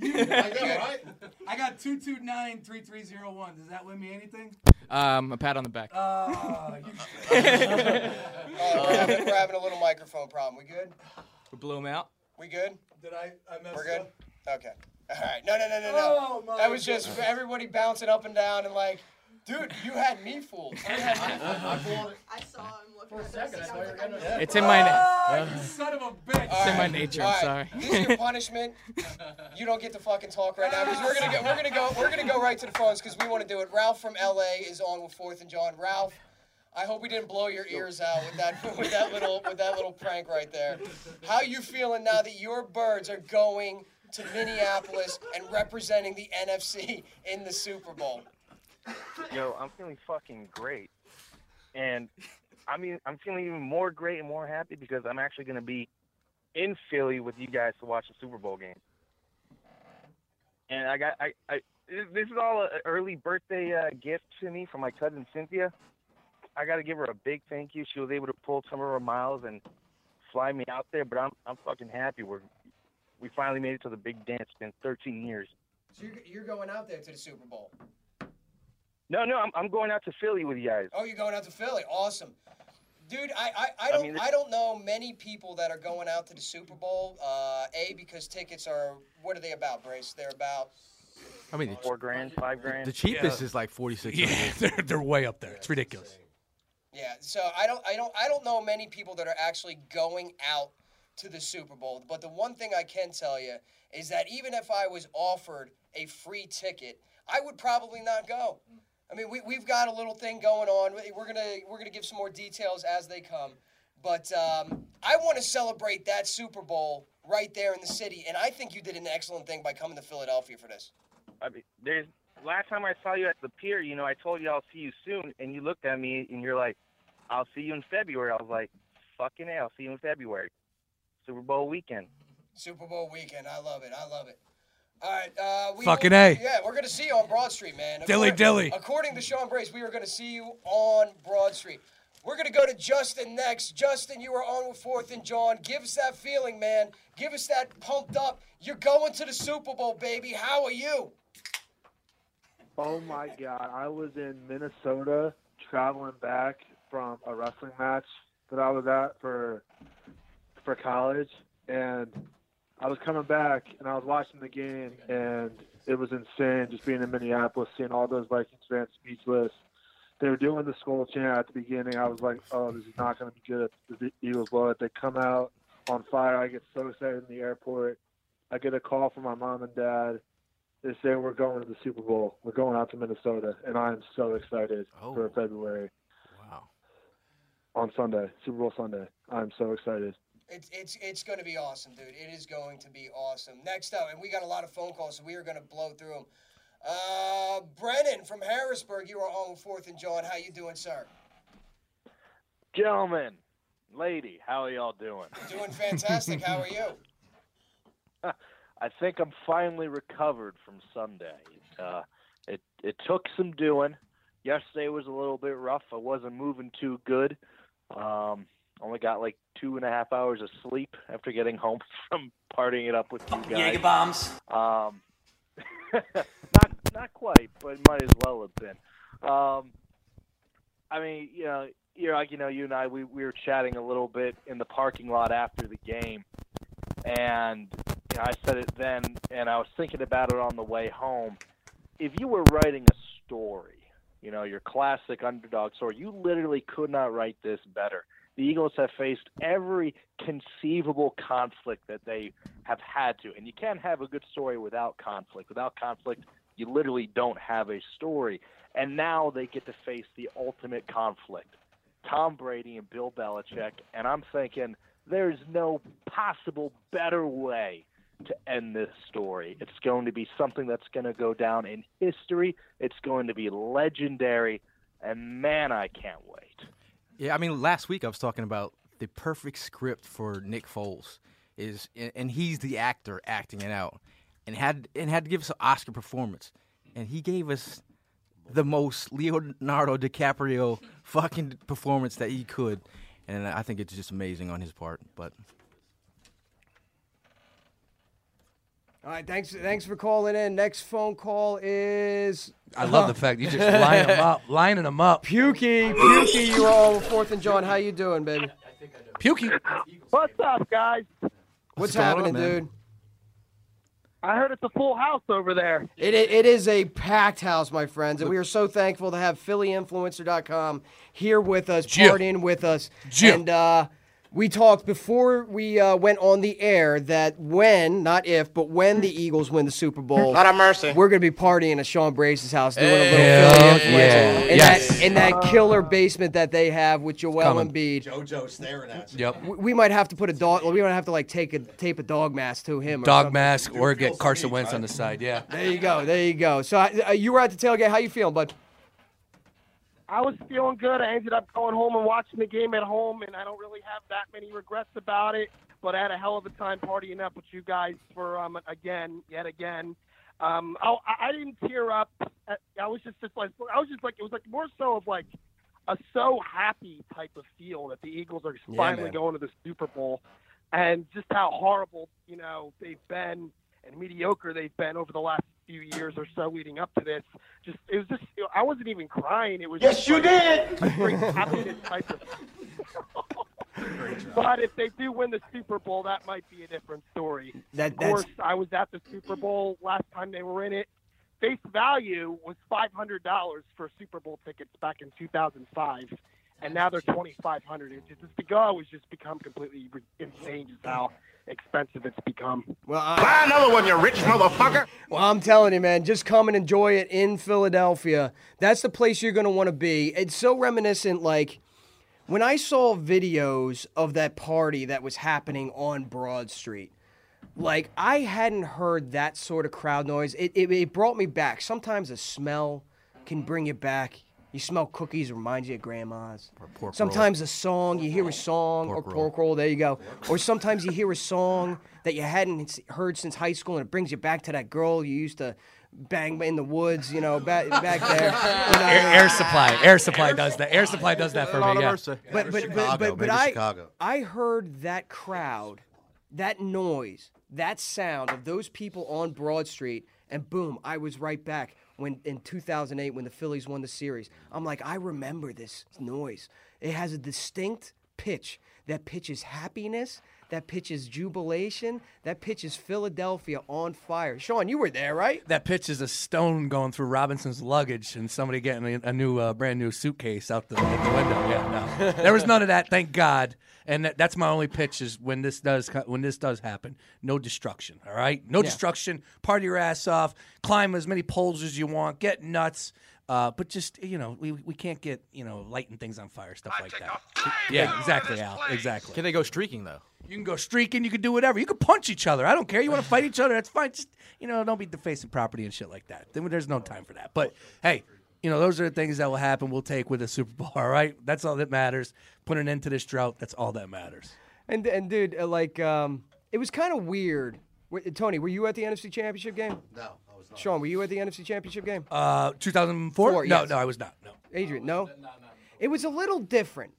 Speaker 6: right? I got two two nine three three zero one. Does that win me anything?
Speaker 12: Um, a pat on the back.
Speaker 6: Uh, you
Speaker 5: we're, having, we're having a little microphone problem. We good?
Speaker 12: We blew him out.
Speaker 5: We good?
Speaker 6: Did I? I messed up
Speaker 5: We're good.
Speaker 6: up.
Speaker 5: Okay. All right. No, no, no, no, no.
Speaker 6: Oh, my
Speaker 5: that was just for everybody bouncing up and down and like, dude, you had me fooled. You had me fooled.
Speaker 6: I bought it.
Speaker 11: I saw him looking
Speaker 6: For a second, I thought you were gonna.
Speaker 12: It's in my.
Speaker 6: Ah, you son of a bitch.
Speaker 12: It's in my nature. I'm
Speaker 5: right,
Speaker 12: sorry.
Speaker 5: This is your punishment. You don't get to fucking talk right now because we're gonna go. We're gonna go. We're gonna go right to the phones because we want to do it. Ralph from LA is on with Fourth and John. Ralph, I hope we didn't blow your ears out with that with that little with that little prank right there. How you feeling now that your birds are going to Minneapolis and representing the NFC in the Super Bowl?
Speaker 13: Yo, I'm feeling fucking great. And I mean, I'm feeling even more great and more happy because I'm actually going to be in Philly with you guys to watch the Super Bowl game. And I got, I, I, this is all an early birthday uh, gift to me from my cousin Cynthia. I got to give her a big thank you. She was able to pull some of her miles and fly me out there, but I'm, I'm fucking happy. We're, we finally made it to the big dance. It's been 13 years.
Speaker 5: So you're, you're going out there to the Super Bowl.
Speaker 13: No, no, I'm, I'm going out to Philly with you guys.
Speaker 5: Oh, you're going out to Philly. Awesome. Dude, I, I, I don't I,
Speaker 13: mean,
Speaker 5: don't know many people that are going out to the Super Bowl. Uh, a because tickets are what are they about, Brace? They're about
Speaker 9: I mean,
Speaker 13: Four grand, five grand.
Speaker 9: the cheapest is like forty six.
Speaker 6: Yeah, they're, they're way up there. It's ridiculous.
Speaker 5: Yeah. So I don't I don't I don't know many people that are actually going out to the Super Bowl. But the one thing I can tell you is that even if I was offered a free ticket, I would probably not go. I mean, we, we've got a little thing going on. We're gonna we're gonna give some more details as they come. But um, I want to celebrate that Super Bowl right there in the city, and I think you did an excellent thing by coming to Philadelphia for this.
Speaker 13: I mean, there's last time I saw you at the pier, you know, I told you I'll see you soon, and you looked at me and you're like, "I'll see you in February." I was like, "Fucking a, I'll see you in February." Super Bowl weekend.
Speaker 5: Super Bowl weekend. I love it. I love it. All right. Uh, we
Speaker 6: Fucking
Speaker 5: will-
Speaker 6: A.
Speaker 5: Yeah, we're going to see you on Broad Street, man.
Speaker 6: Dilly
Speaker 5: According-
Speaker 6: dilly.
Speaker 5: According to Sean Brace, we are going to see you on Broad Street. We're going to go to Justin next. Justin, you are on with Fourth and John. Give us that feeling, man. Give us that pumped up. You're going to the Super Bowl, baby. How are you?
Speaker 14: Oh my god, I was in Minnesota traveling back from a wrestling match that I was at for for college and I was coming back and I was watching the game and it was insane just being in Minneapolis, seeing all those Vikings fans speechless. They were doing the skull chant at the beginning. I was like, "Oh, this is not going to be good." if The Eagles blow it. They come out on fire. I get so excited in the airport. I get a call from my mom and dad. They say we're going to the Super Bowl. We're going out to Minnesota, and I am so excited oh. for February.
Speaker 9: Wow.
Speaker 14: On Sunday, Super Bowl Sunday. I'm so excited.
Speaker 5: It's it's it's going to be awesome, dude. It is going to be awesome. Next up, and we got a lot of phone calls, so we are going to blow through them. Uh, Brennan from Harrisburg, you are on with Fourth and John. How you doing, sir?
Speaker 15: Gentlemen, lady, how are y'all doing?
Speaker 5: Doing fantastic. How are you?
Speaker 15: I think I'm finally recovered from Sunday. Uh, it it took some doing. Yesterday was a little bit rough. I wasn't moving too good. Um, only got like two and a half hours of sleep after getting home from partying it up with you guys.
Speaker 16: Jaeger bombs.
Speaker 15: Um, not not quite, but might as well have been. Um, I mean, you know, you're like you know, you and I, we we were chatting a little bit in the parking lot after the game, and you know, I said it then, and I was thinking about it on the way home. If you were writing a story, you know, your classic underdog story, you literally could not write this better. The Eagles have faced every conceivable conflict that they have had to, and you can't have a good story without conflict. Without conflict, you literally don't have a story. And now they get to face the ultimate conflict Tom Brady and Bill Belichick. And I'm thinking there's no possible better way to end this story. It's going to be something that's going to go down in history, it's going to be legendary. And man, I can't wait.
Speaker 9: Yeah, I mean, last week I was talking about the perfect script for Nick Foles is, and he's the actor acting it out, and had and had to give us an Oscar performance, and he gave us the most Leonardo DiCaprio fucking performance that he could, and I think it's just amazing on his part. But
Speaker 5: All right, thanks thanks for calling in. Next phone call is.
Speaker 6: I love the fact you just line them up, lining them up.
Speaker 5: Pukey, Pukey, you are on Fourth and John. How you doing, baby?
Speaker 6: Pukey.
Speaker 17: What's up, guys?
Speaker 5: What's
Speaker 17: going
Speaker 5: happening,
Speaker 17: on,
Speaker 5: dude?
Speaker 17: I heard it's a full house over there.
Speaker 5: It, it, it is a packed house, my friends, and we are so thankful to have PhillyInfluencer.com here with us,
Speaker 6: Jim.
Speaker 5: partying with us.
Speaker 6: Jim.
Speaker 5: And uh, we talked before we uh, went on the air that when, not if, but when the Eagles win the Super Bowl,
Speaker 16: Lord have mercy.
Speaker 5: we're going to be partying at Sean Brace's house doing a little
Speaker 6: Hell
Speaker 5: Philly Influencer
Speaker 6: yeah.
Speaker 5: in,
Speaker 6: Yes.
Speaker 5: that, in that killer basement that they have with Joel
Speaker 6: coming.
Speaker 5: Embiid.
Speaker 7: JoJo staring at you.
Speaker 6: Yep.
Speaker 5: We, we might have to put a dog. We might have to like take a tape a dog mask to him. Or
Speaker 6: Dog
Speaker 5: something.
Speaker 6: mask or get Carson Wentz on the side. Yeah.
Speaker 5: There you go. There you go. So uh, you were at the tailgate. How you feeling, bud?
Speaker 17: I was feeling good. I ended up going home and watching the game at home, and I don't really have that many regrets about it. But I had a hell of a time partying up with you guys for um again, yet again. Um, I, I didn't tear up. I I was just, just like I was just like it was like more so of like a so happy type of feel that the Eagles are finally
Speaker 5: man.
Speaker 17: going to the Super Bowl, and just how horrible you know they've been and mediocre they've been over the last few years or so leading up to this. Just it was just you know, I wasn't even crying. It was
Speaker 16: Yes, you
Speaker 17: like
Speaker 16: did.
Speaker 17: A great happiness type of. but if they do win the Super Bowl, that might be a different story.
Speaker 5: That-
Speaker 17: of
Speaker 5: that's-
Speaker 17: course, I was at the Super Bowl last time they were in it. Face value was five hundred dollars for Super Bowl tickets back in two thousand five, and now they're twenty five hundred. It's just the go has just become completely insane. Just how expensive it's become.
Speaker 5: Well,
Speaker 17: Buy
Speaker 5: another one, you rich motherfucker. Well, I'm telling you, man, just come and enjoy it in Philadelphia. That's the place you're going to want to be. It's so reminiscent, like when I saw videos of that party that was happening on Broad Street. Like I hadn't heard that sort of crowd noise. It, it, it brought me back. Sometimes a smell can bring you back. You smell cookies, reminds you of grandma's.
Speaker 9: pork roll.
Speaker 5: sometimes a song, you hear a song, or
Speaker 9: Pork roll.
Speaker 5: roll, there you go. Or sometimes you hear a song that you hadn't heard since high school and it brings you back to that girl you used to bang in the woods, you know, back, back there. You know,
Speaker 6: Air, uh, air supply, air supply does that. Air supply does that for me. Yeah.
Speaker 5: but but
Speaker 7: Chicago,
Speaker 5: but but, but I
Speaker 7: Chicago.
Speaker 5: I heard that crowd, that noise, that sound of those people on Broad Street, and boom, I was right back when in 2008 when the Phillies won the series. I'm like, I remember this noise. It has a distinct pitch. That pitches happiness. That pitch is jubilation. That pitch is Philadelphia on fire. Sean, you were there, right?
Speaker 6: That pitch is a stone going through Robinson's luggage and somebody getting a, a new, uh, brand new suitcase out the, out the window. Yeah, no, there was none of that. Thank God. And that, that's my only pitch is when this does when this does happen. No destruction. All right, no
Speaker 5: Yeah.
Speaker 6: destruction. Party your ass off. Climb as many poles as you want. Get nuts. Uh, but just you know, we, we can't get you know lighting things on fire, stuff like that. Yeah, exactly, Al. Exactly.
Speaker 9: Can they go streaking though?
Speaker 6: You can go streaking. You can do whatever. You can punch each other. I don't care. You want to fight each other? That's fine. Just you know, don't be defacing property and shit like that. Then There's no time for that. But hey, you know, those are the things that will happen. We'll take with the Super Bowl. All right, that's all that matters. Put an end to this drought. That's all that matters.
Speaker 5: And and dude, uh, like, um, it was kind of weird. Wait, Tony, were you at the NFC Championship game?
Speaker 7: No, I was not.
Speaker 5: Sean, were you at the NFC Championship game?
Speaker 6: Uh, 2004.
Speaker 5: Four,
Speaker 6: no,
Speaker 5: yes.
Speaker 6: no, I was not. No.
Speaker 5: Adrian, no. It was a little different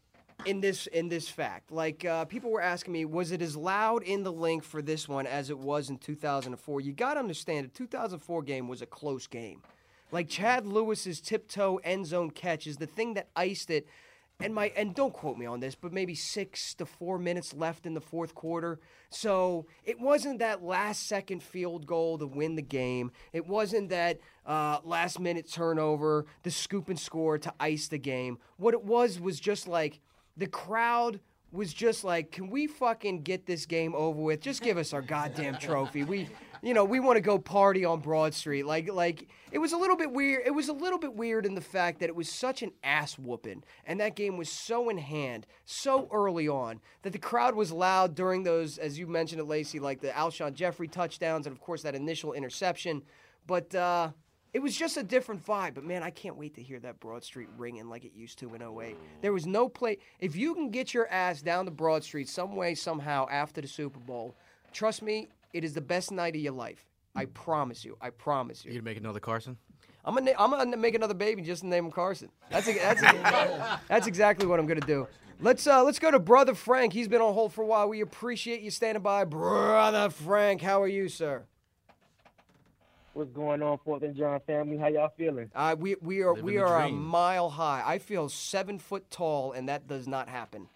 Speaker 5: in this in this fact. Like uh, people were asking me, was it as loud in the Linc for this one as it was in 2004? You got to understand, the 2004 game was a close game. Like Chad Lewis's tiptoe end zone catch is the thing that iced it. And my and don't quote me on this, but maybe six to four minutes left in the fourth quarter. So it wasn't that last second field goal to win the game. It wasn't that uh, last minute turnover, the scoop and score to ice the game. What it was was just like the crowd was just like, can we fucking get this game over with? Just give us our goddamn trophy. We, you know, we want to go party on Broad Street. Like, like it was a little bit weird. It was a little bit weird in the fact that it was such an ass whooping, and that game was so in hand so early on that the crowd was loud during those, as you mentioned it, Lacey, like the Alshon Jeffery touchdowns, and of course that initial interception. But uh, it was just a different vibe. But man, I can't wait to hear that Broad Street ringing like it used to in 08. There was no play. If you can get your ass down to Broad Street some way, somehow after the Super Bowl, trust me, it is the best night of your life. I promise you. I promise you.
Speaker 9: You gonna make another Carson?
Speaker 5: I'm gonna, I'm gonna make another baby just to name him Carson. That's a, that's a, that's exactly what I'm gonna do. Let's uh, let's go to brother Frank. He's been on hold for a while. We appreciate you standing by, brother Frank. How are you, sir?
Speaker 16: What's going on, Fourth and John family? How y'all feeling?
Speaker 5: Uh, we we are
Speaker 16: Living
Speaker 5: we
Speaker 16: the
Speaker 5: are a mile high. I feel seven foot tall, and that does not happen.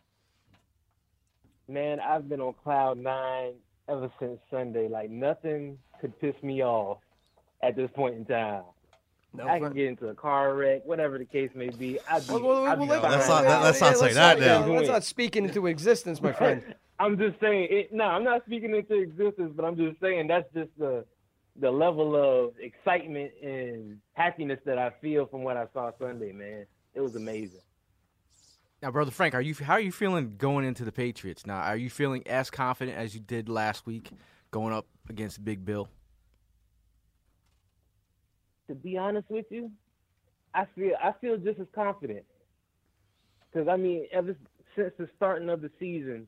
Speaker 16: Man, I've been on cloud nine ever since Sunday. Like nothing could piss me off at this point in time.
Speaker 5: No,
Speaker 16: I can get into a car wreck, whatever the case may be. I'd be,
Speaker 5: Well, well,
Speaker 16: I'd
Speaker 5: well,
Speaker 16: be
Speaker 5: let-
Speaker 16: fine.
Speaker 7: Let's not- let- let's not
Speaker 5: Yeah,
Speaker 7: say that
Speaker 5: not-
Speaker 7: now.
Speaker 5: Let's not speak into existence, my friend.
Speaker 16: I'm just saying. It, no, I'm not speaking into existence, but I'm just saying that's just the the level of excitement and happiness that I feel from what I saw Sunday. Man, it was amazing.
Speaker 9: Now, brother Frank, are you how are you feeling going into the Patriots? Now, are you feeling as confident as you did last week going up against Big Bill?
Speaker 16: to be honest with you, I feel I feel just as confident. Because I mean, ever since the starting of the season,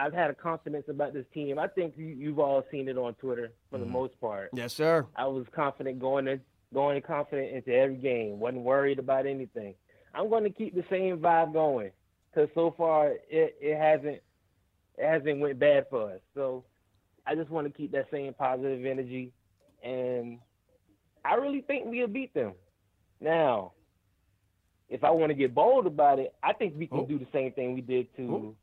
Speaker 16: I've had a confidence about this team. I think you, you've all seen it on Twitter for the mm-hmm. most part.
Speaker 5: Yes, sir.
Speaker 16: I was confident going in, going confident into every game. wasn't worried about anything. I'm going to keep the same vibe going because so far it, it hasn't it hasn't went bad for us. So I just want to keep that same positive energy, and I really think we'll beat them. Now, if I want to get bold about it, I think we can oh. do the same thing we did to oh.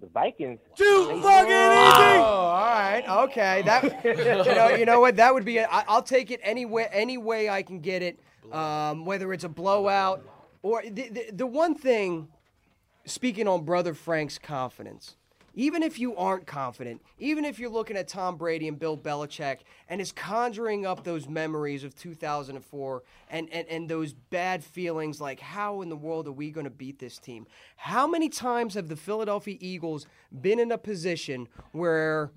Speaker 16: The Vikings.
Speaker 5: Too
Speaker 16: fucking
Speaker 5: Oh, all right, okay. That you know, you know what? That would be. I, I'll take it any way, any way I can get it. Um, whether it's a blowout or the, the the one thing. Speaking on brother Frank's confidence, even if you aren't confident, even if you're looking at Tom Brady and Bill Belichick and is conjuring up those memories of 2004 and, and, and those bad feelings like, how in the world are we going to beat this team? How many times have the Philadelphia Eagles been in a position where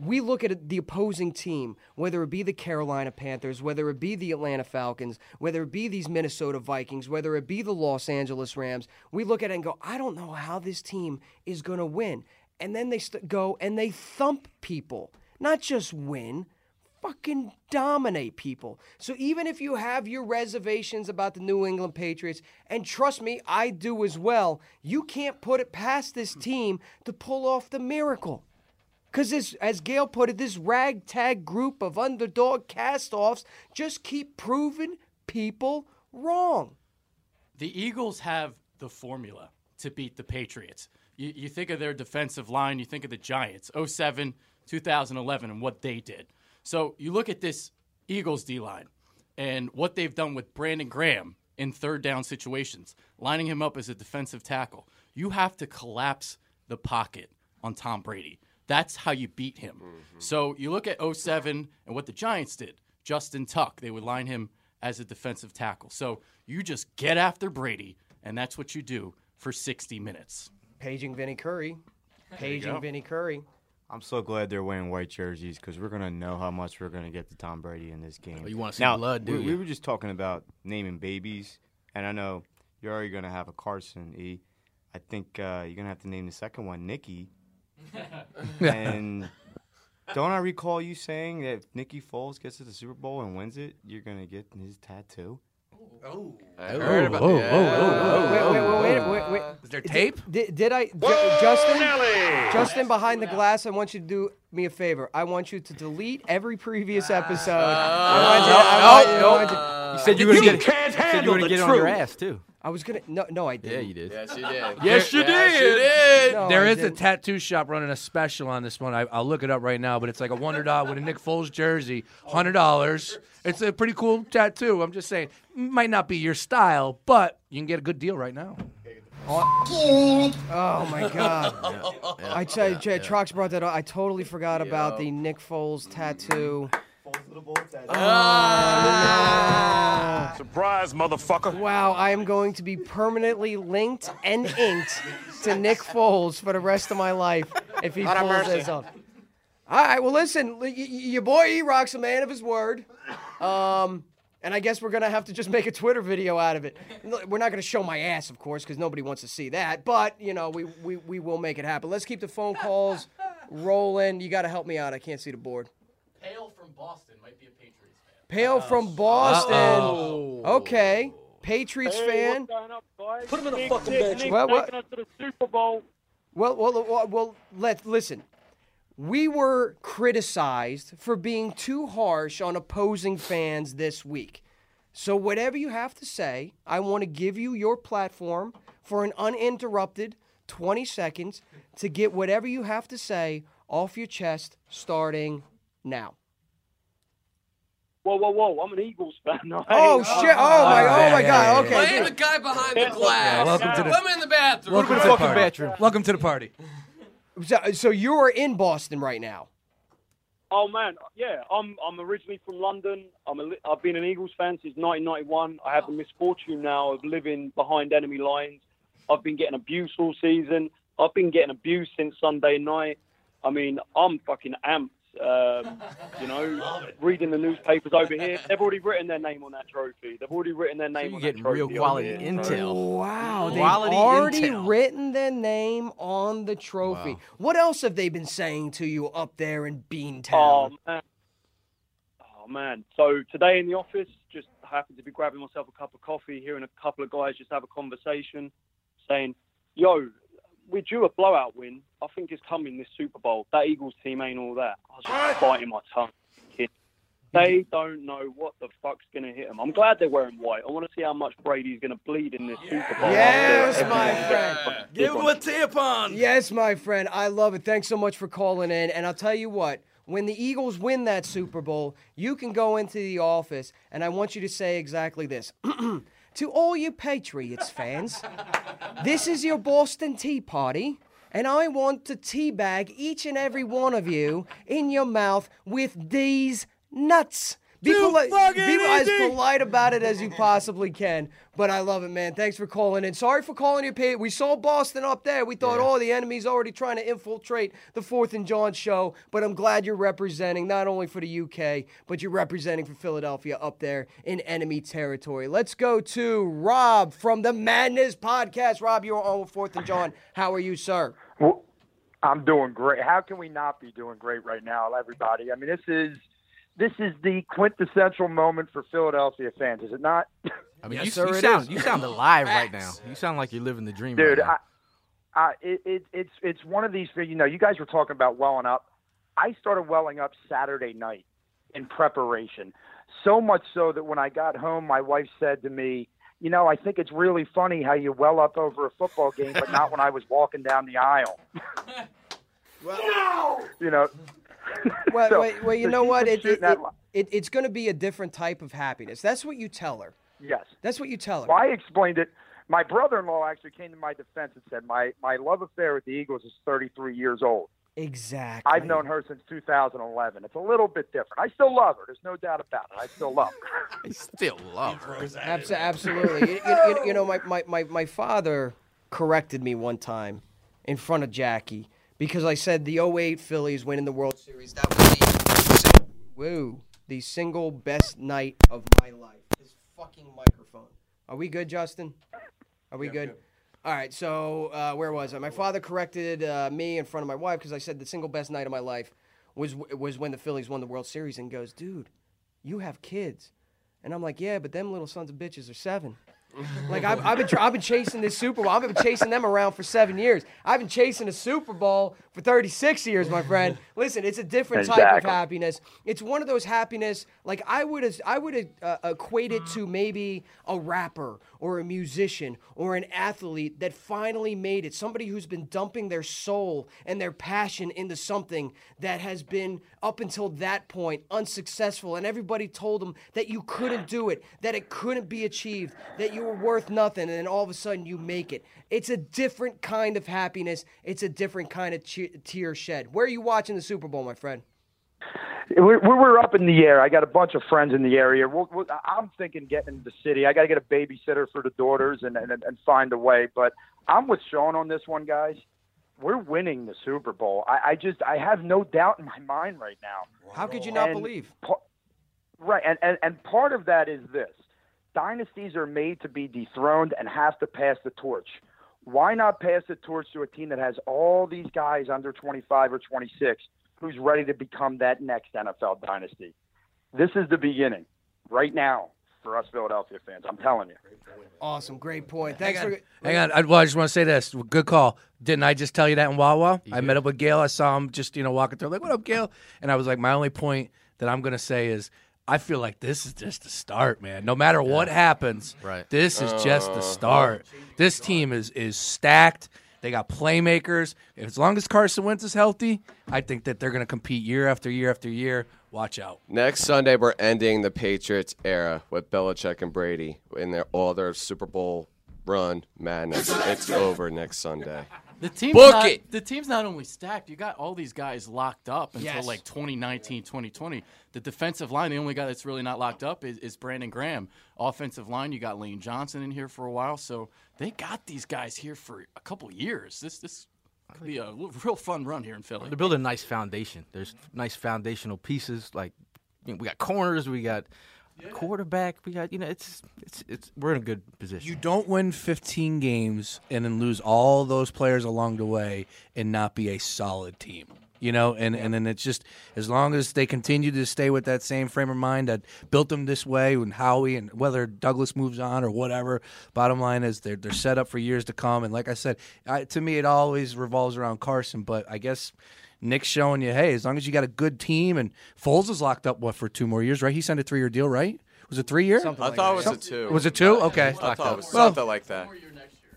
Speaker 5: we look at the opposing team, whether it be the Carolina Panthers, whether it be the Atlanta Falcons, whether it be these Minnesota Vikings, whether it be the Los Angeles Rams, we look at it and go, I don't know how this team is going to win. And then they st- go and they thump people, not just win, fucking dominate people. So even if you have your reservations about the New England Patriots, and trust me, I do as well, you can't put it past this hmm. team to pull off the miracle. Because as Gail put it, this ragtag group of underdog cast-offs just keep proving people wrong.
Speaker 8: The Eagles have the formula to beat the Patriots. You, you think of their defensive line, you think of the Giants, 07, 2011, and what they did. So you look at this Eagles D line and what they've done with Brandon Graham in third down situations, lining him up as a defensive tackle. You have to collapse the pocket on Tom Brady. That's how you beat him. Mm-hmm. So you look at 07 and what the Giants did. Justin Tuck, they would line him as a defensive tackle. So you just get after Brady, and that's what you do for 60 minutes.
Speaker 5: Paging Vinny Curry. Paging Vinny Curry.
Speaker 18: I'm so glad they're wearing white jerseys because we're gonna know how much we're gonna get to Tom Brady in this game.
Speaker 9: Oh, you wanna see
Speaker 18: now,
Speaker 9: blood, do
Speaker 18: we, we were just talking about naming babies, and I know you're already gonna have a Carson E. I think uh, you're gonna have to name the second one Nikki. and don't I recall you saying that if Nikki Foles gets to the Super Bowl and wins it, you're gonna get his tattoo?
Speaker 6: Oh,
Speaker 10: I heard about
Speaker 6: oh,
Speaker 10: yeah.
Speaker 6: oh, oh,
Speaker 5: Wait, wait, wait, wait, wait, wait.
Speaker 6: Is there tape?
Speaker 5: Did, did I, Ju- Justin? Justin, behind the glass, I want you to do me a favor. I want you to delete every previous episode. Uh, I want you- I want you- I want you-
Speaker 9: You said you were gonna get. You said you were gonna get on your ass too.
Speaker 5: I was gonna. No, no, I did.
Speaker 9: Yeah, you did.
Speaker 10: Yes, you did.
Speaker 8: Yes, you
Speaker 10: Yes,
Speaker 8: did.
Speaker 10: you did.
Speaker 5: No,
Speaker 6: There
Speaker 5: I
Speaker 6: is a
Speaker 5: didn't.
Speaker 6: tattoo shop running a special on this one. I, I'll look it up right now, but it's like a wonder dog with a Nick Foles jersey, hundred dollars. It's a pretty cool tattoo. I'm just saying, might not be your style, but you can get a good deal right now.
Speaker 5: Oh my God! I tell you, Jay,
Speaker 9: yeah.
Speaker 5: Trox brought that up. I totally forgot about the Nick Foles tattoo.
Speaker 4: Ah. Surprise, motherfucker.
Speaker 5: Wow, I am going to be permanently linked and inked to Nick Foles for the rest of my life if he
Speaker 4: Lot of
Speaker 5: pulls
Speaker 4: mercy.
Speaker 5: this off. All right, well, listen, y- y- your boy E Rock's a man of his word. Um, and I guess we're going to have to just make a Twitter video out of it. We're not going to show my ass, of course, because nobody wants to see that. But, you know, we, we, we will make it happen. Let's keep the phone calls rolling. You got to help me out. I can't see the board.
Speaker 8: Pale from Boston might be a Patriots fan.
Speaker 5: Pale from Boston.
Speaker 8: Uh-oh.
Speaker 5: Okay. Patriots fan.
Speaker 17: Put him in
Speaker 5: the
Speaker 17: fucking
Speaker 5: bench. Well, what-
Speaker 17: taking us to the Super Bowl.
Speaker 5: Well, well, well, well let listen. We were criticized for being too harsh on opposing fans this week. So whatever you have to say, I want to give you your platform for an uninterrupted 20 seconds to get whatever you have to say off your chest starting now.
Speaker 17: Whoa, whoa, whoa! I'm an Eagles fan. I
Speaker 5: Oh
Speaker 17: ain't-
Speaker 5: shit. Oh, oh my oh my god. Okay.
Speaker 10: Blame the guy behind the glass.
Speaker 6: Yeah, welcome to the-
Speaker 10: Put him in the bathroom.
Speaker 6: Welcome to the party. Welcome to the party.
Speaker 5: So, so you are in Boston right now.
Speaker 17: Oh man, yeah. I'm I'm originally from London. I'm a, li- I've been an Eagles fan since 1991. I have the misfortune now of living behind enemy lines. I've been getting abuse all season. I've been getting abuse since Sunday night. I mean, I'm fucking amped. Um, you know, reading the newspapers over here, they've already written their name on that trophy. They've already written their name
Speaker 9: you're
Speaker 17: on
Speaker 9: getting
Speaker 17: that trophy.
Speaker 9: real quality intel.
Speaker 5: Wow, they've
Speaker 9: Quality
Speaker 5: already
Speaker 9: intel.
Speaker 5: written their name on the trophy.
Speaker 9: Wow.
Speaker 5: What else have they been saying to you up there in
Speaker 17: Oh
Speaker 5: Beantown?
Speaker 17: man. Oh man. So today in the office, just happened to be grabbing myself a cup of coffee, hearing a couple of guys just have a conversation, saying, "Yo, we're due a blowout win. I think it's coming this Super Bowl. That Eagles team ain't all that." I was just biting my tongue. Kid. They don't know what the fuck's gonna hit them. I'm glad they're wearing white. I want to see how much Brady's gonna bleed in this Super Bowl.
Speaker 5: Yes, my friend.
Speaker 17: that's
Speaker 9: Give him a tampon.
Speaker 5: Yes, my friend. I love it. Thanks so much for calling in. And I'll tell you what, when the Eagles win that Super Bowl, you can go into the office and I want you to say exactly this. to all you Patriots fans, this is your Boston Tea Party. And I want to teabag each and every one of you in your mouth with these nuts. Be,
Speaker 2: Too
Speaker 5: poli- be as polite about it as you possibly can. But I love it, man. Thanks for calling in. Sorry for calling you, Pete. We saw Boston up there. We thought, oh, the enemy's already trying to infiltrate the Fourth and John show. But I'm glad you're representing not only for the UK, but you're representing for Philadelphia up there in enemy territory. Let's go to Rob from the Madness podcast. Rob, you're on with Fourth and John. How are you, sir?
Speaker 19: Well, I'm doing great. How can we not be doing great right now, everybody? I mean, this is this is the quintessential moment for Philadelphia fans, is it not?
Speaker 9: I mean, you, you sound you sound alive right now. You sound like you're living the dream,
Speaker 19: dude.
Speaker 9: Right now.
Speaker 19: I, I, it, it, it's it's one of these. You know, you guys were talking about welling up. I started welling up Saturday night in preparation. So much so that when I got home, my wife said to me, "You know, I think it's really funny how you well up over a football game, but not when I was walking down the aisle."
Speaker 5: Well,
Speaker 19: you know.
Speaker 5: well,
Speaker 19: So-
Speaker 5: well, well, you
Speaker 19: so
Speaker 5: know what? It, it, it, it, it's going to be a different type of happiness. That's what you tell her.
Speaker 19: Yes.
Speaker 5: That's what you tell her.
Speaker 19: Well, I explained it. My brother-in-law actually came to my defense and said, "My my love affair with the Eagles is 33 years old.
Speaker 5: Exactly.
Speaker 19: I've known her since 2011. It's a little bit different. I still love her. There's no doubt about it. I still love her.
Speaker 9: I still love her.
Speaker 5: Abs- absolutely. you, you- you- you know, my, my, my, my father corrected me one time in front of Jackie because I said the 08 Phillies winning the World Series. That was the, woo, the single best night of my life. His fucking microphone. Are we good, Justin? Are we good? All right, so uh, where was I? My father corrected uh, me in front of my wife because I said the single best night of my life was was when the Phillies won the World Series, and goes, dude, you have kids, and I'm like, yeah, but them little sons of bitches are seven. Like I've, I've been tr- I've been chasing this Super Bowl. I've been chasing them around for seven years. I've been chasing a Super Bowl for 36 years, my friend. Listen, it's a different type of happiness. It's one of those happiness like I would I would uh, equate it to maybe a rapper or a musician or an athlete that finally made it. Somebody who's been dumping their soul and their passion into something that has been up until that point unsuccessful, and everybody told them that you couldn't do it, that it couldn't be achieved, that you were worth nothing, and then all of a sudden you make it. It's a different kind of happiness. It's a different kind of che- tear shed. Where are you watching the Super Bowl, my friend?
Speaker 19: We're, we're up in the air. I got a bunch of friends in the area. We'll, we'll, I'm thinking getting into the city. I got to get a babysitter for the daughters and, and and find a way. But I'm with Sean on this one, guys. We're winning the Super Bowl. I, I just I have no doubt in my mind right now.
Speaker 5: How could you not
Speaker 19: And
Speaker 5: believe?
Speaker 19: pa- right, and, and and part of that is this: dynasties are made to be dethroned and have to pass the torch. Why not pass the torch to a team that has all these guys under 25 or 26 who's ready to become that next NFL dynasty? This is the beginning, right now, for us Philadelphia fans. I'm telling you.
Speaker 5: Awesome, great point. Thanks
Speaker 6: Hang
Speaker 5: for.
Speaker 6: on. Hang on. I, well, I just want to say this. Good call. Didn't I just tell you that in Wawa? I met up with Gail. I saw him just, you know, walking through. Like, what up, Gail? And I was like, my only point that I'm going to say is I feel like this is just the start, man. No matter what happens,
Speaker 9: Right.
Speaker 6: this is just the
Speaker 9: Uh-huh.
Speaker 6: start. This team is is stacked. They got playmakers. As long as Carson Wentz is healthy, I think that they're going to compete year after year after year. Watch out.
Speaker 10: Next Sunday, we're ending the Patriots era with Belichick and Brady in their all their Super Bowl run madness. It's over next Sunday.
Speaker 8: The team's
Speaker 10: Book
Speaker 8: not,
Speaker 10: it.
Speaker 8: The team's not only stacked. You got all these guys locked up until
Speaker 10: Yes.
Speaker 8: like 2019, 2020. The defensive line, the only guy that's really not locked up is, is Brandon Graham. Offensive line, you got Lane Johnson in here for a while, so they got these guys here for a couple years. This this could be a l- real fun run here in Philly.
Speaker 9: They're building a nice foundation. There's nice foundational pieces. Like you know, we got corners, we got quarterback, we got you know it's it's it's we're in a good position.
Speaker 6: You don't win 15 games and then lose all those players along the way and not be a solid team. You know, and, and then it's just as long as they continue to stay with that same frame of mind that built them this way, and Howie, and whether Douglas moves on or whatever. Bottom line is they're they're set up for years to come. And like I said, I, to me, it always revolves around Carson. But I guess Nick's showing you, hey, as long as you got a good team, and Foles is locked up what for two more years, right? He signed a three year deal, right? Was it three year?
Speaker 10: I thought it was a two.
Speaker 6: Was it two? Okay.
Speaker 10: I thought it was
Speaker 6: Well,
Speaker 10: something like that.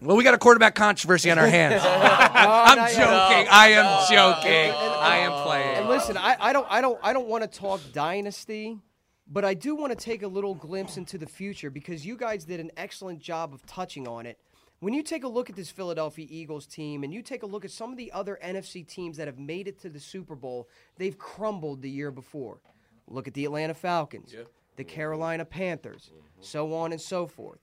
Speaker 6: well, we got a quarterback controversy on our hands. I'm oh,
Speaker 5: not yet.
Speaker 6: joking. I am oh. joking. I am playing.
Speaker 5: And listen, I, I don't I don't I don't want to talk dynasty, but I do want to take a little glimpse into the future because you guys did an excellent job of touching on it. When you take a look at this Philadelphia Eagles team and you take a look at some of the other NFC teams that have made it to the Super Bowl, they've crumbled the year before. Look at the Atlanta Falcons, the Carolina Panthers, mm-hmm. so on and so forth.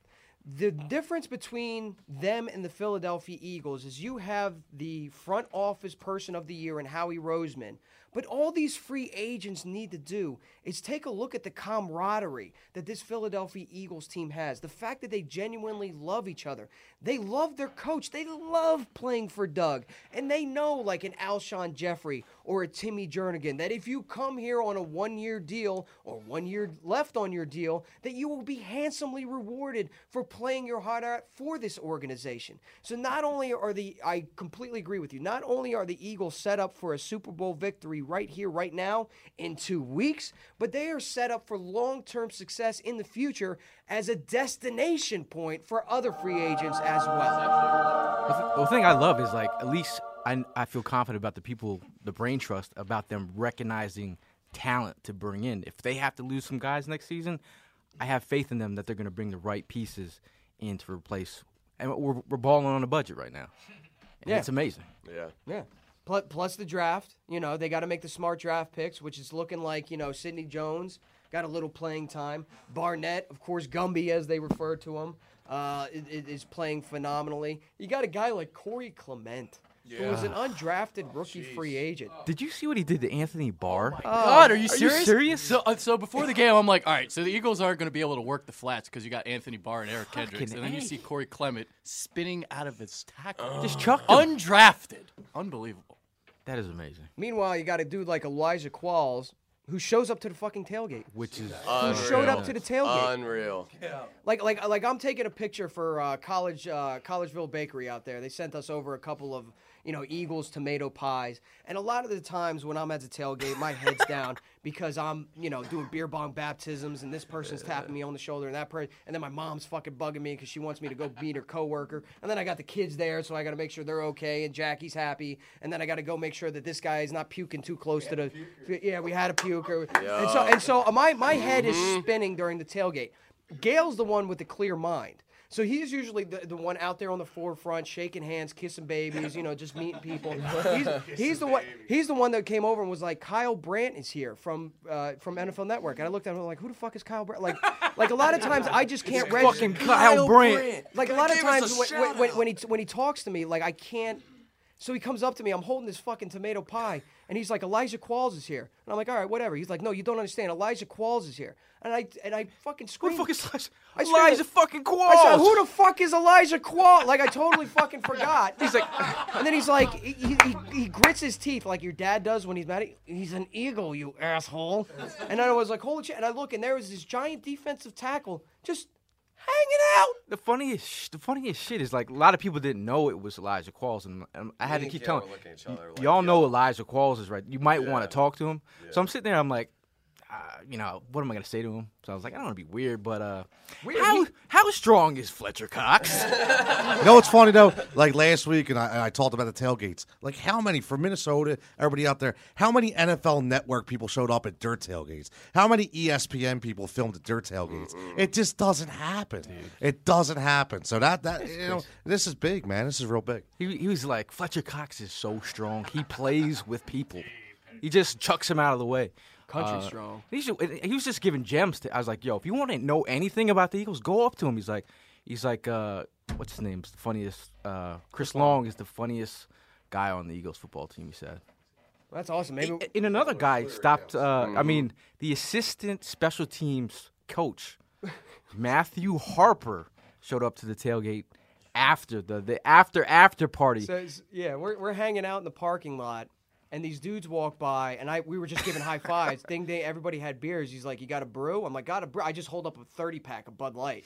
Speaker 5: The difference between them and the Philadelphia Eagles is you have the front office person of the year and Howie Roseman. But all these free agents need to do is take a look at the camaraderie that this Philadelphia Eagles team has. The fact that they genuinely love each other. They love their coach. They love playing for Doug. And they know, like an Alshon Jeffery or a Timmy Jernigan, that if you come here on a one year deal or one year left on your deal, that you will be handsomely rewarded for playing your heart out for this organization. So not only are the, I completely agree with you, not only are the Eagles set up for a Super Bowl victory right here, right now, in two weeks, but they are set up for long term success in the future as a destination point for other free agents as well.
Speaker 9: The, the thing I love is like at least I, I feel confident about the people, the brain trust about them recognizing talent to bring in. If they have to lose some guys next season, I have faith in them that they're going to bring the right pieces in to replace. And we're, we're balling on a budget right now. And
Speaker 5: Yeah.
Speaker 9: it's amazing.
Speaker 20: Yeah.
Speaker 5: Yeah. Plus, plus the draft, you know, they got to make the smart draft picks, which is looking like, you know, Sidney Jones got a little playing time. Barnett, of course, Gumby, as they refer to him, uh, i- i- is playing phenomenally. You got a guy like Corey Clement, who was an
Speaker 9: Yeah.
Speaker 5: undrafted rookie free agent.
Speaker 9: Did you see what he did to Anthony Barr?
Speaker 5: Oh
Speaker 8: God, are you
Speaker 9: Are
Speaker 8: serious?
Speaker 9: you serious?
Speaker 8: So, uh, so before the game, I'm like, all right, so the Eagles aren't going to be able to work the flats because you got Anthony Barr and Eric Kendricks, and then you see Corey Clement spinning out of his tackle,
Speaker 9: Just chucked him.
Speaker 8: undrafted, unbelievable.
Speaker 9: That is amazing.
Speaker 5: Meanwhile, you got a dude like Elijah Qualls, who shows up to the fucking tailgate.
Speaker 9: Which is
Speaker 5: who showed up to the tailgate.
Speaker 10: Unreal. Yeah.
Speaker 5: Like like like I'm taking a picture for uh, college uh, Collegeville Bakery out there. They sent us over a couple of you know Eagles tomato pies, and a lot of the times when I'm at the tailgate, my head's down because I'm you know doing beer bong baptisms, and this person's tapping me on the shoulder, and that person, and then my mom's fucking bugging me because she wants me to go meet her coworker, and then I got the kids there, so I got to make sure they're okay, and Jackie's happy, and then I got to go make sure that this guy is not puking too close to the. Yeah, we had a puke, or, and so and so uh, my my head is spinning during the tailgate. Gail's the one with the clear mind. So he's usually the, the one out there on the forefront, shaking hands, kissing babies, you know, just meeting people. He's, he's the one. He's the one that came over and was like, "Kyle Brandt is here from uh, from NFL Network." And I looked at him like, "Who the fuck is Kyle Brandt?" Like, like a lot of times I just can't
Speaker 9: It's
Speaker 5: register.
Speaker 9: fucking Kyle Brandt.
Speaker 5: Like a lot of
Speaker 9: gave us a
Speaker 5: times when, when,
Speaker 9: shout
Speaker 5: when,
Speaker 9: out.
Speaker 5: when he when he talks to me, like I can't. So he comes up to me. I'm holding this fucking tomato pie, and he's like, "Elijah Qualls is here," and I'm like, "All right, whatever." He's like, "No, you don't understand. Elijah Qualls is here," and I and I fucking scream.
Speaker 9: Who the fuck is Elijah, Elijah fucking
Speaker 5: I said,
Speaker 9: Qualls?
Speaker 5: "Who the fuck is Elijah Qualls?" Like I totally fucking forgot. He's like, and then he's like, he, he, he- he grits his teeth like your dad does when he's mad. At, he's an eagle, you asshole. And then I was like, "Holy shit!" And I look, and there was this giant defensive tackle just hanging out.
Speaker 9: The funniest, the funniest shit is like a lot of people didn't know it was Elijah Qualls, and, and I had
Speaker 10: Me
Speaker 9: to keep telling
Speaker 10: were looking at each other like,
Speaker 9: y'all know Elijah Qualls is right. You might want to talk to him. So I'm sitting there, I'm like, uh, you know, what am I gonna say to him? So I was like, I don't want to be weird, but uh, how how strong is Fletcher Cox?
Speaker 7: You know what's funny though? Like last week, and I, and I talked about the tailgates. Like how many from Minnesota? Everybody out there? How many NFL Network people showed up at dirt tailgates? How many ESPN people filmed at dirt tailgates? It just doesn't happen. It doesn't happen. So that that you know, this is big, man. This is real big.
Speaker 9: He, he was like, Fletcher Cox is so strong. He plays with people. He just chucks him out of the way.
Speaker 5: Country
Speaker 9: Uh,
Speaker 5: strong.
Speaker 9: He, should- he was just giving gems to. I was like, yo, if you want to know anything about the Eagles, go up to him. He's like, he's like, uh, what's his name? The funniest. Uh, Chris Long is the funniest guy on the Eagles football team. He said.
Speaker 5: That's awesome. Maybe
Speaker 9: And- And another guy stopped. Uh, I mean, the assistant special teams coach, Matthew Harper, showed up to the tailgate after the the after after party.
Speaker 5: So yeah, we're we're hanging out in the parking lot, and these dudes walk by, and I we were just giving high fives. Ding ding, everybody had beers. He's like, "You got a brew?" I'm like, "Got a brew." I just hold up a thirty pack of Bud Light,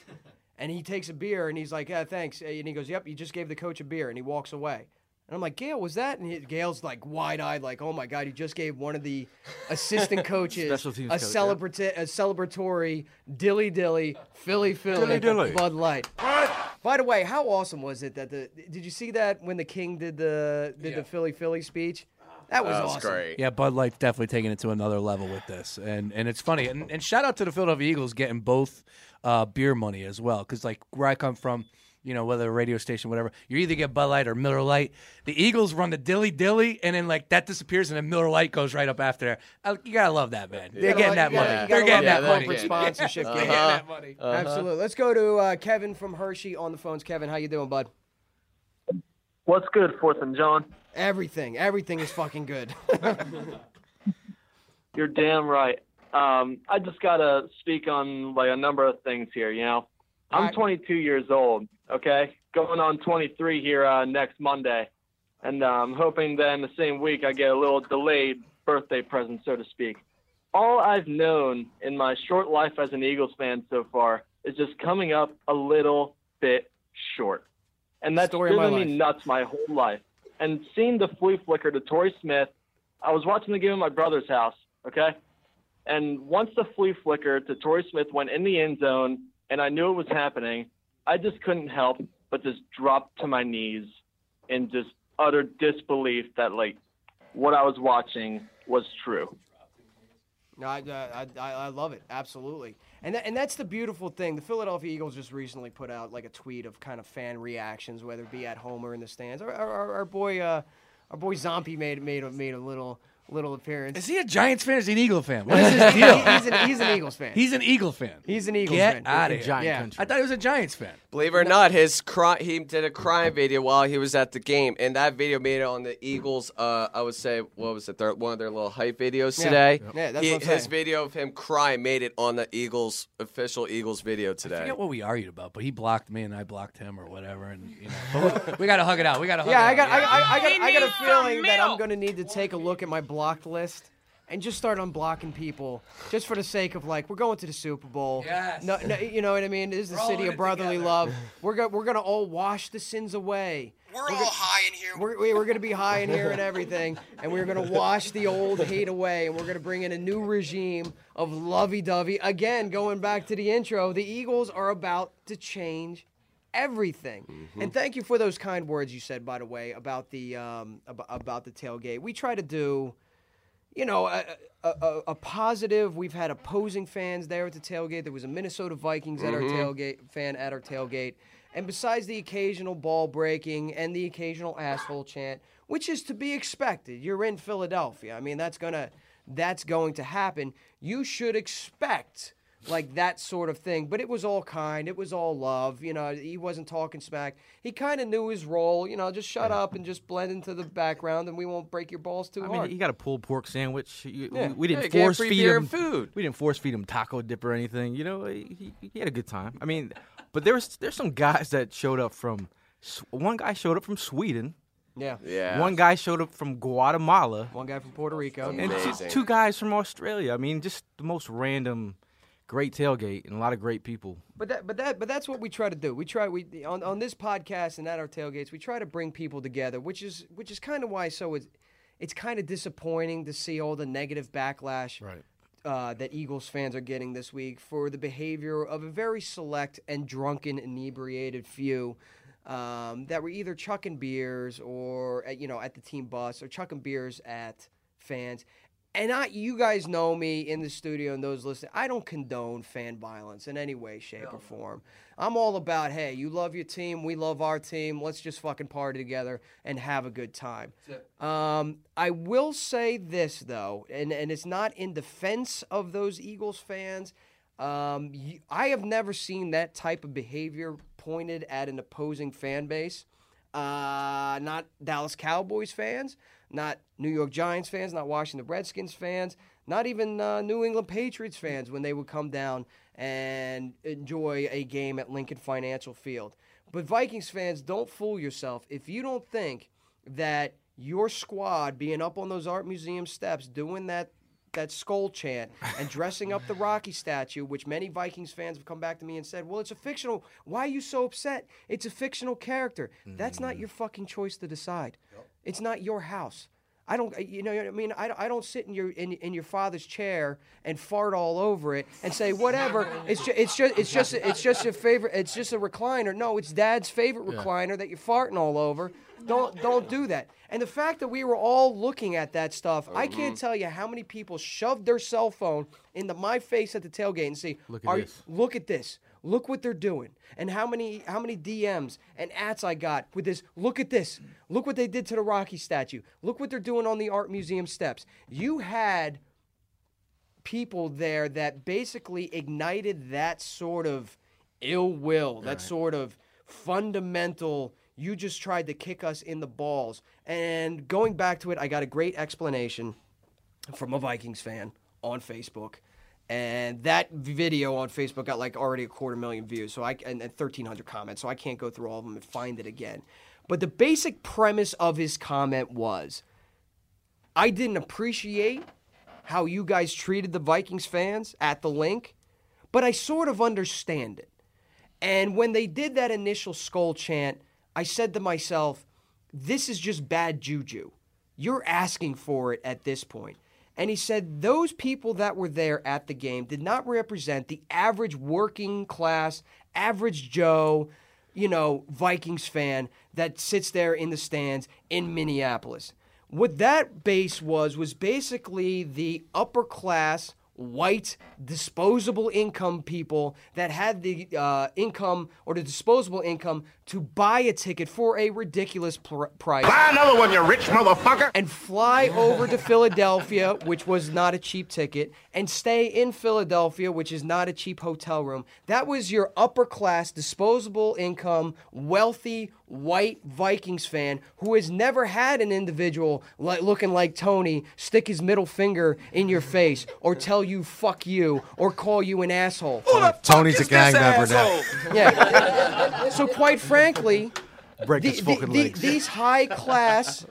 Speaker 5: and he takes a beer, and he's like, "Yeah, thanks." And he goes, "Yep, you just gave the coach a beer," and he walks away. And I'm like, Gail, was that? And he, Gail's like wide eyed, like, oh my God, he just gave one of the assistant coaches a,
Speaker 9: coach, yeah.
Speaker 5: a celebratory dilly dilly Philly Philly
Speaker 9: Dilly dilly.
Speaker 5: Bud Light. What? By the way, how awesome was it that the did you see that when the King did the did the Philly Philly speech? That was awesome.
Speaker 6: Yeah, Bud Light's definitely taking it to another level with this, and and it's funny. And, and shout out to the Philadelphia Eagles getting both uh, beer money as well, because like where I come from, you know, whether a radio station, whatever. You either get Bud Light or Miller Lite. The Eagles run the dilly dilly, and then like that disappears, and then Miller Lite goes right up after there. Uh, You gotta love that, man. They're getting that
Speaker 5: you
Speaker 6: money.
Speaker 5: you
Speaker 6: They're getting
Speaker 5: love
Speaker 6: that
Speaker 5: that
Speaker 6: money.
Speaker 5: corporate sponsorship
Speaker 6: They're
Speaker 5: game.
Speaker 6: getting that money.
Speaker 5: Uh-huh. Absolutely. Let's go to uh, Kevin from Hershey on the phones. Kevin, how you doing, bud?
Speaker 20: What's good, Fourth and John?
Speaker 5: Everything. Everything is fucking good.
Speaker 20: You're damn right. Um, I just gotta speak on like a number of things here. You know, I'm 22 years old. Okay, going on 23 here uh, next Monday, and uh, I'm hoping that in the same week I get a little delayed birthday present, so to speak. All I've known in my short life as an Eagles fan so far is just coming up a little bit short, and that's
Speaker 5: Story
Speaker 20: driven me nuts my whole life. And seeing the flea flicker to Torrey Smith, I was watching the game at my brother's house. Okay, and once the flea flicker to Torrey Smith went in the end zone, and I knew it was happening, I just couldn't help but just drop to my knees in just utter disbelief that like what I was watching was true.
Speaker 5: No, I, I, I, I love it absolutely, and and that's the beautiful thing. The Philadelphia Eagles just recently put out like a tweet of kind of fan reactions, whether it be at home or in the stands. Our, our, our- boy, uh, our boy Zombie made made made a little little appearance.
Speaker 6: Is he a Giants fan or is he an Eagle fan? What is his deal?
Speaker 5: he's, an, he's an Eagles fan.
Speaker 6: He's an Eagle fan.
Speaker 5: He's an Eagles
Speaker 6: Get
Speaker 5: fan.
Speaker 6: out of here.
Speaker 5: Yeah.
Speaker 6: I thought he was a Giants fan.
Speaker 10: Believe it or not, his cry, he did a crying video while he was at the game, and that video made it on the Eagles. Uh, I would say, what was it? Their, one of their little hype videos
Speaker 5: Yeah.
Speaker 10: today.
Speaker 5: Yeah, that's
Speaker 10: He-
Speaker 5: what I'm
Speaker 10: his
Speaker 5: saying.
Speaker 10: video of him crying made it on the Eagles official Eagles video today.
Speaker 6: I
Speaker 10: today.
Speaker 6: forget what we argued about, but he blocked me and I blocked him or whatever, and you know. But we, we got to hug it out. We got to hug
Speaker 5: Yeah,
Speaker 6: it
Speaker 5: I
Speaker 6: out.
Speaker 5: got, I, I, I got, I got a feeling that I'm going to need to take a look at my blocked list and just start unblocking people, just for the sake of like, we're going to the Super Bowl.
Speaker 6: Yes.
Speaker 5: No, no, you know what I mean? This is the
Speaker 6: We're
Speaker 5: city of brotherly
Speaker 6: together.
Speaker 5: love. We're go, we're gonna all wash the sins away. We're, all high in here. We're, we- we're gonna be high in here and everything, and we're gonna wash the old hate away, and we're gonna bring in a new regime of lovey-dovey. Again, going back to the intro, the Eagles are about to change everything. And thank you for those kind words you said, by the way, about the um, about, about the tailgate. We try to do, you know, a, a, a, positive. We've had opposing fans there at the tailgate. There was a Minnesota Vikings at our
Speaker 10: Mhm.
Speaker 5: tailgate fan at our tailgate. And besides the occasional ball breaking and the occasional asshole chant, which is to be expected, you're in Philadelphia. I mean, that's gonna that's going to happen. You should expect like that sort of thing. But it was all kind. It was all love. You know, he wasn't talking smack. He kind of knew his role. You know, just shut up and just blend into the background, and we won't break your balls too
Speaker 9: I
Speaker 5: hard.
Speaker 9: mean, he got a pulled pork sandwich. You-
Speaker 5: Yeah.
Speaker 9: We, we didn't
Speaker 5: he got
Speaker 9: force
Speaker 5: free
Speaker 9: feed
Speaker 5: beer
Speaker 9: him
Speaker 5: and food.
Speaker 9: We didn't force feed him taco dip or anything. You know, he, he, he had a good time. I mean, but there was there's some guys that showed up from. One guy showed up from Sweden.
Speaker 5: Yeah.
Speaker 10: Yeah.
Speaker 9: One guy showed up from Guatemala.
Speaker 5: One guy from Puerto Rico.
Speaker 9: And two guys from Australia. I mean, just the most random, great tailgate and a lot of great people.
Speaker 5: But that, but that, but that's what we try to do. We try we on, on this podcast and at our tailgates, we try to bring people together, which is which is kind of why. So it's it's kind of disappointing to see all the negative backlash uh, that Eagles fans are getting this week for the behavior of a very select and drunken, inebriated few. Um, that were either chucking beers or at, you know at the team bus or chucking beers at fans. And I, you guys know me in the studio and those listening. I don't condone fan violence in any way, shape, or form. I'm all about, hey, you love your team, we love our team. Let's just fucking party together and have a good time. Um, I will say this though, and and it's not in defense of those Eagles fans. Um, you, I have never seen that type of behavior pointed at an opposing fan base. Uh, not Dallas Cowboys fans, not New York Giants fans, not Washington Redskins fans, not even uh, New England Patriots fans when they would come down and enjoy a game at Lincoln Financial Field. But Vikings fans, don't fool yourself. If you don't think that your squad being up on those art museum steps doing that that skull chant and dressing up the Rocky statue, which many Vikings fans have come back to me and said, "Well, it's a fictional. Why are you so upset? It's a fictional character. That's not your fucking choice to decide. It's not your house." I don't, uh, you know I mean? I, I don't sit in your in, in your father's chair and fart all over it and say whatever. It's just it's just it's just it's just your favorite. It's just a recliner. No, it's Dad's favorite
Speaker 9: Yeah.
Speaker 5: recliner that you're farting all over. Don't don't do that. And the fact that we were all looking at that stuff, I can't mm-hmm. tell you how many people shoved their cell phone into my face at the tailgate and say,
Speaker 9: Look at
Speaker 5: "Are-
Speaker 9: this."
Speaker 5: Look at this. Look what they're doing, and how many how many DMs and ats I got with this. Look at this. Look what they did to the Rocky statue. Look what they're doing on the art museum steps. You had people there that basically ignited that sort of ill will, that sort of fundamental. You just tried to kick us in the balls. And going back to it, I got a great explanation from a Vikings fan on Facebook. And that video on Facebook got like already a quarter million views, so I and, and 1,300 comments, so I can't go through all of them and find it again. But the basic premise of his comment was, I didn't appreciate how you guys treated the Vikings fans at the Linc, but I sort of understand it. And when they did that initial skull chant, I said to myself, this is just bad juju. You're asking for it at this point. And he said those people that were there at the game did not represent the average working class, average Joe, you know, Vikings fan that sits there in the stands in Minneapolis. What that base was was basically the upper class white disposable income people that had the uh, income or the disposable income to buy a ticket for a ridiculous pr- price.
Speaker 4: Buy another one, you rich motherfucker.
Speaker 5: And fly over to Philadelphia, which was not a cheap ticket, and stay in Philadelphia, which is not a cheap hotel room. That was your upper class, disposable income, wealthy white Vikings fan who has never had an individual like looking like Tony stick his middle finger in your face or tell you fuck you or call you an asshole.
Speaker 7: Tony's a gang member now.
Speaker 5: Yeah. so quite frankly,
Speaker 7: Break
Speaker 5: the-
Speaker 7: his
Speaker 5: the-
Speaker 7: fucking
Speaker 5: the-
Speaker 7: legs.
Speaker 5: these high class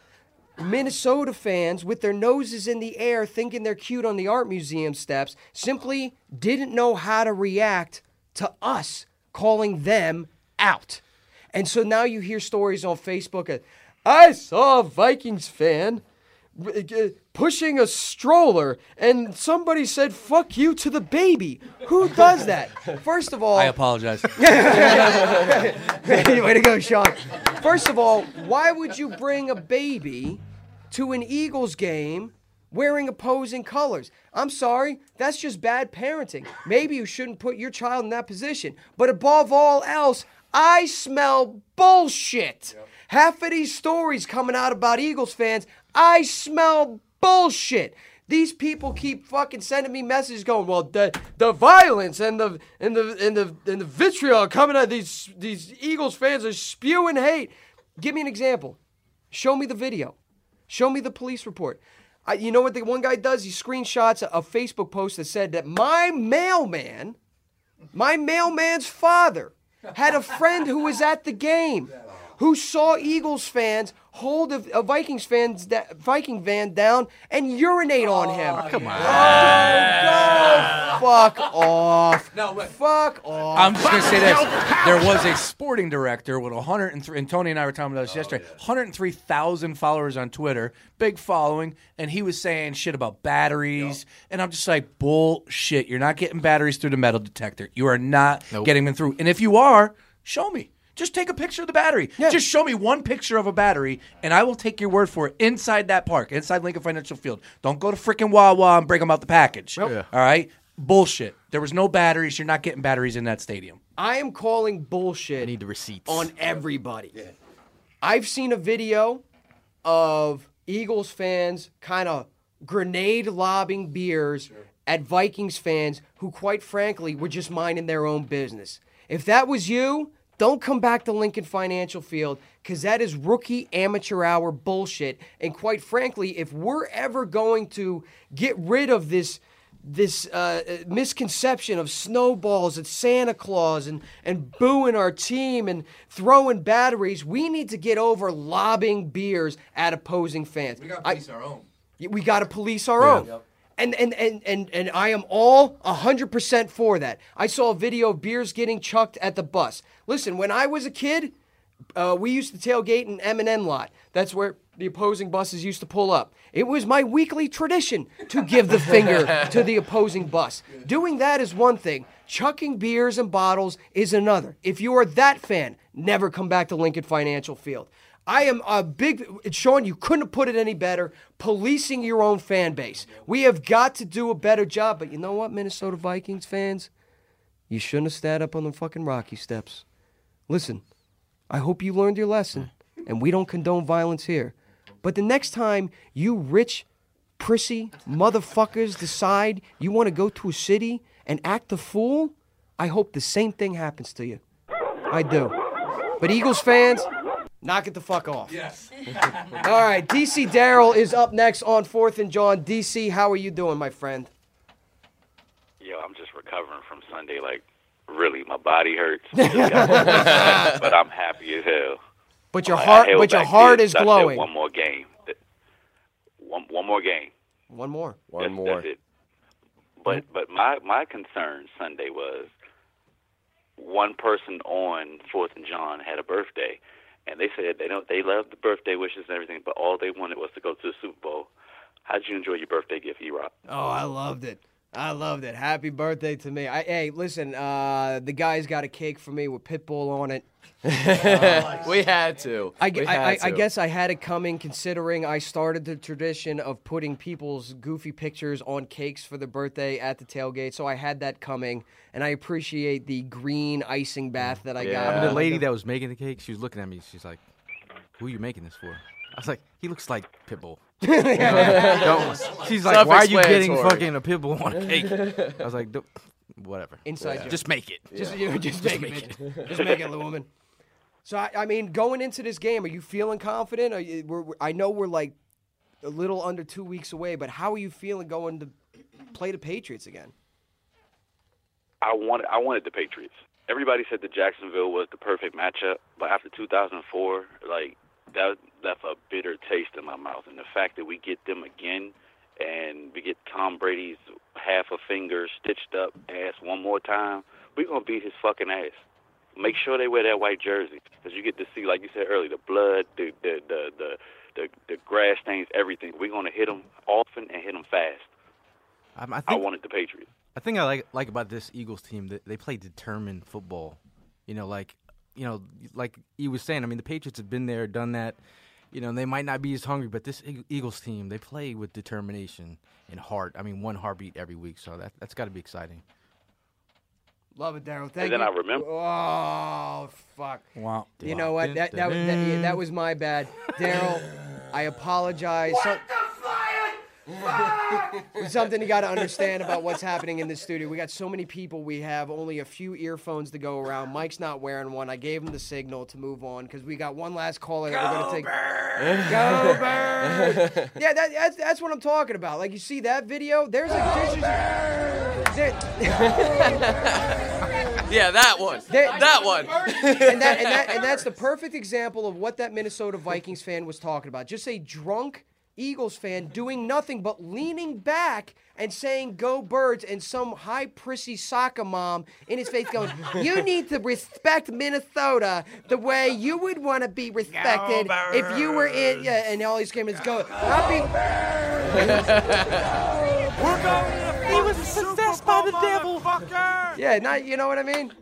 Speaker 5: Minnesota fans with their noses in the air thinking they're cute on the art museum steps simply didn't know how to react to us calling them out. And so now you hear stories on Facebook of, I saw a Vikings fan uh, pushing a stroller and somebody said fuck you to the baby. Who does that? First of all,
Speaker 6: I apologize.
Speaker 5: Way to go, Sean. First of all, why would you bring a baby to an Eagles game wearing opposing colors? I'm sorry, that's just bad parenting. Maybe you shouldn't put your child in that position. But above all else, I smell bullshit. Half of these stories coming out about Eagles fans, I smell bullshit. These people keep fucking sending me messages going, well, the the violence and the and the and the and the vitriol coming out. These these Eagles fans are spewing hate. Give me an example. Show me the video. Show me the police report. I, you know what the one guy does? He screenshots a, a Facebook post that said that my mailman, my mailman's father, had a friend who was at the game who saw Eagles fans hold a, a Vikings fans da- Viking van down and urinate on oh, him. Come on. Oh, go fuck off.
Speaker 6: No,
Speaker 5: fuck off.
Speaker 6: I'm just gonna say this: there was a sporting director with 103, and Tony and I were talking about this oh, yesterday. 103,000 followers on Twitter, big following, and he was saying shit about batteries, and I'm just like, bullshit! You're not getting batteries through the metal detector. You are not getting them through. And if you are, show me. Just take a picture of the battery. Just show me one picture of a battery, and I will take your word for it. Inside that park, inside Lincoln Financial Field. Don't go to freaking Wawa and bring them out the package.
Speaker 5: Nope. Yeah.
Speaker 6: All right. Bullshit. There was no batteries. You're not getting batteries in that stadium.
Speaker 5: I am calling bullshit. I need the receipts on everybody. Yeah. I've seen a video of Eagles fans kind of grenade lobbing beers at Vikings fans who, quite frankly, were just minding their own business. If that was you, don't come back to Lincoln Financial Field because that is rookie amateur hour bullshit. And quite frankly, if we're ever going to get rid of this this uh, misconception of snowballs and Santa Claus and, and booing our team and throwing batteries, we need to get over lobbing beers at opposing fans. We got to police
Speaker 6: our own.
Speaker 5: We got to police our own. And, and, and, and, and I am all 100% for that. I saw a video of beers getting chucked at the bus. Listen, when I was a kid, uh, we used to tailgate in M&M lot. That's where the opposing buses used to pull up. It was my weekly tradition to give the finger to the opposing bus. Doing that is one thing. Chucking beers and bottles is another. If you are that fan, never come back to Lincoln Financial Field. I am a big Sean. You couldn't put it any better. Policing your own fan base. We have got to do a better job. But you know what, Minnesota Vikings fans, You shouldn't have sat up on the fucking Rocky steps. Listen, I hope you learned your lesson, and we don't condone violence here. But the next time you rich, prissy motherfuckers decide you want to go to a city and act the fool, I hope the same thing happens to you. I do. But Eagles fans, knock it the fuck off.
Speaker 6: Yes.
Speaker 5: All right, DC Daryl is up next on Fourth and John. DC, how are you doing, my friend?
Speaker 21: Yo, I'm just recovering from Sunday. Like, really, my body hurts. Just got woke, but I'm happy as hell.
Speaker 5: But your heart, but your heart is glowing.
Speaker 21: One more game. One one more game.
Speaker 5: One more.
Speaker 21: One more. That's it. But but my my concern Sunday was one person on Fourth and John had a birthday, and they said they don't they loved the birthday wishes and everything, but all they wanted was to go to the Super Bowl. How'd you enjoy your birthday gift, E-Rock?
Speaker 5: Oh, I loved it. I loved it. Happy birthday to me. I, hey, listen, uh, the guy's got a cake for me with Pitbull on it.
Speaker 10: we had to.
Speaker 5: I,
Speaker 10: We
Speaker 5: I,
Speaker 10: had
Speaker 5: I, I
Speaker 10: to.
Speaker 5: guess I had it coming considering I started the tradition of putting people's goofy pictures on cakes for their birthday at the tailgate. So I had that coming, and I appreciate the green icing bath that I
Speaker 9: I
Speaker 5: got.
Speaker 9: mean, the lady that was making the cake, she was looking at me. She's like, "Who are you making this for?" I was like, "He looks like Pitbull." Don't- She's like, "Why are you getting
Speaker 10: Self-explanatory.
Speaker 9: fucking a Pitbull on a cake?" I was like, "Don't- "Whatever."
Speaker 5: Inside joke.
Speaker 9: Just make it.
Speaker 5: Just, you know, just, make, it. Just make it, little woman. So I, I mean, going into this game, are you feeling confident? Are you, we're, we're- I know we're like a little under two weeks away, but how are you feeling going to play the Patriots again?
Speaker 21: I wanted I wanted the Patriots. Everybody said that Jacksonville was the perfect matchup, but after 2004, like that left a bitter taste in my mouth. And the fact that we get them again, and we get Tom Brady's half a finger stitched up ass one more time, we're gonna beat his fucking ass. Make sure they wear that white jersey, because you get to see, like you said earlier, the blood, the the the the the, the grass stains, everything. We're gonna hit them often and hit them fast.
Speaker 9: Um, I
Speaker 21: I
Speaker 9: think
Speaker 21: wanted the Patriots.
Speaker 9: I think I like like about this Eagles team that they play determined football. You know, like you know, like he was saying. I mean, the Patriots have been there, done that. You know, they might not be as hungry, but this Eagles team they play with determination and heart. I mean, one heartbeat every week, so that that's got to be exciting.
Speaker 5: Love it, Daryl. Thank
Speaker 21: then
Speaker 5: you.
Speaker 21: I remember-
Speaker 5: Oh fuck!
Speaker 6: Wow.
Speaker 5: You know what? That that, was- that, yeah, that was my bad, Daryl. I apologize. So- There's something you got to understand about what's happening in this studio. We got so many people. We have only a few earphones to go around. Mike's not wearing one. I gave him the signal to move on because we got one last caller that we're going to take. Go Birds! yeah, that, that's that's what I'm talking about. Like you see that video? There's a there's, there-
Speaker 10: Yeah, that one.
Speaker 5: That-
Speaker 10: that one.
Speaker 5: and that and that and that's the perfect example of what that Minnesota Vikings fan was talking about. Just a drunk Eagles fan doing nothing but leaning back and saying "Go Birds" and some high prissy soccer mom in his face going, "You need to respect Minnesota the way you would want to be respected if you were in." Yeah, and all he's screaming is "Go!" Not be.
Speaker 4: We're going
Speaker 5: He was possessed by the devil. Yeah, not you know what I mean.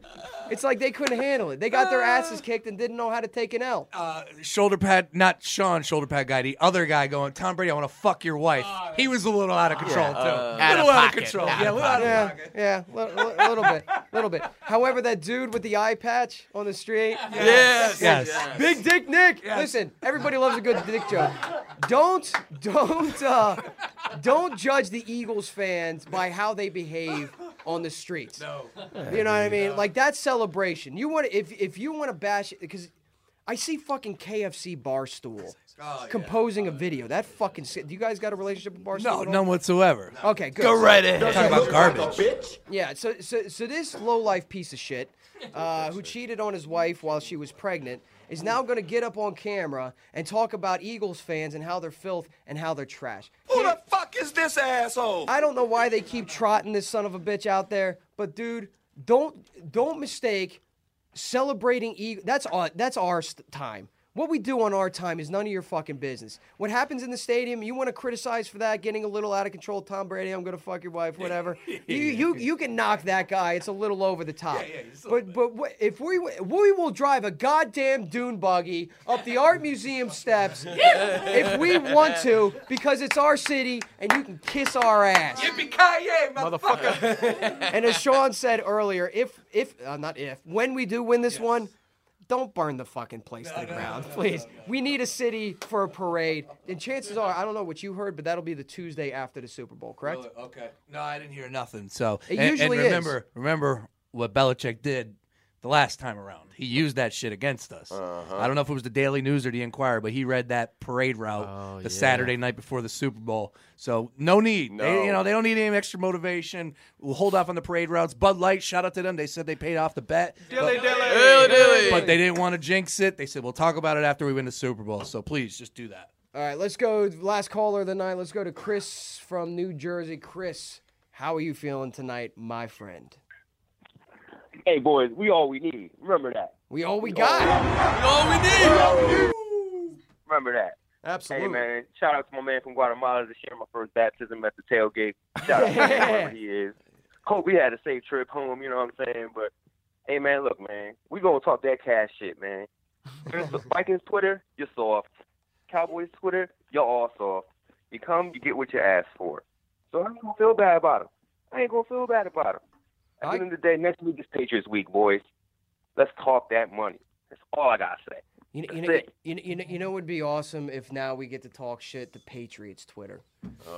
Speaker 5: It's like they couldn't handle it. They got their asses kicked and didn't know how to take an L.
Speaker 6: Uh, shoulder pad, not Sean shoulder pad guy, the other guy going, Tom Brady, I want to fuck your wife. he was a little out of control,
Speaker 5: Yeah,
Speaker 6: too.
Speaker 5: uh,
Speaker 6: a
Speaker 5: out
Speaker 6: little
Speaker 5: of
Speaker 6: out of
Speaker 5: pocket,
Speaker 6: control.
Speaker 5: out
Speaker 6: yeah, a
Speaker 5: of
Speaker 6: little out of
Speaker 5: yeah,
Speaker 6: pocket.
Speaker 5: yeah, a little bit, little bit. However, that dude with the eye patch on the street,
Speaker 6: Yes. Yes. Yes.
Speaker 5: Big Dick Nick. Listen, everybody loves a good dick joke. Don't, don't, uh, don't judge the Eagles fans by how they behave on the streets.
Speaker 6: No.
Speaker 5: You know what I mean? Like that celebration. You want to, if if you want to bash because I see fucking KFC Barstool composing a video. That fucking si- do you guys got a relationship with Barstool?
Speaker 6: No, none whatsoever.
Speaker 5: Okay, good.
Speaker 6: Go right ahead. Talk about garbage. Bitch.
Speaker 5: Yeah, so so so this low life piece of shit, uh, who cheated on his wife while she was pregnant, is now going to get up on camera and talk about Eagles fans and how they're filth and how they're trash.
Speaker 4: Who the fuck is this asshole?
Speaker 5: I don't know why they keep trotting this son of a bitch out there, but dude, don't don't mistake celebrating Eagle. Uh, that's our that's our time. What we do on our time is none of your fucking business. What happens in the stadium, you want to criticize for that, getting a little out of control. Tom Brady, I'm gonna fuck your wife, whatever. you, you you can knock that guy. It's a little over the top. but but if we we will drive a goddamn dune buggy up the art museum steps if we want to because it's our city and you can kiss our ass.
Speaker 10: Yippee-ki-yay, motherfucker!
Speaker 5: and as Sean said earlier, if if uh, not if when we do win this one, don't burn the fucking place to the ground, please. We need a city for a parade, and chances are, I don't know what you heard, but that'll be the Tuesday after the Super Bowl, correct?
Speaker 6: Okay. No, I didn't hear nothing. So
Speaker 5: It
Speaker 6: and,
Speaker 5: usually
Speaker 6: and
Speaker 5: is.
Speaker 6: remember, remember what Belichick did the last time around. He used that shit against us.
Speaker 10: Uh-huh.
Speaker 6: I don't know if it was the Daily News or the Inquirer, but he read that parade route
Speaker 10: Oh,
Speaker 6: the
Speaker 8: yeah.
Speaker 6: Saturday night before the Super Bowl. So no need. They,
Speaker 10: No.
Speaker 6: you know, they don't need any extra motivation. We'll hold off on the parade routes. Bud Light, shout out to them. They said they paid off the bet.
Speaker 10: Dilly
Speaker 6: but,
Speaker 10: dilly. Dilly dilly.
Speaker 6: But they didn't want to jinx it. They said we'll talk about it after we win the Super Bowl. So please just do that.
Speaker 5: All right, let's go. Last caller of the night. Let's go to Chris from New Jersey. Chris, how are you feeling tonight, my friend?
Speaker 16: Hey, boys, we all we need. Remember that.
Speaker 5: We all we got.
Speaker 16: We all we need. Remember that.
Speaker 5: Absolutely.
Speaker 16: Hey, man. Shout out to my man from Guatemala to share my first baptism at the tailgate. Shout out to him, wherever he is. Hope we had a safe trip home, you know what I'm saying? But, hey, man, look, man. We going to talk that cash shit, man. Vikings Twitter, you're soft. Cowboys Twitter, you're all soft. You come, you get what you ask for. So I ain't going to feel bad about them. I ain't going to feel bad about them. At the end of the day, next week is Patriots week, boys. Let's talk that money. That's all I got to say.
Speaker 5: You know, you know, you know, you know, you know, it would be awesome if now we get to talk shit to Patriots Twitter.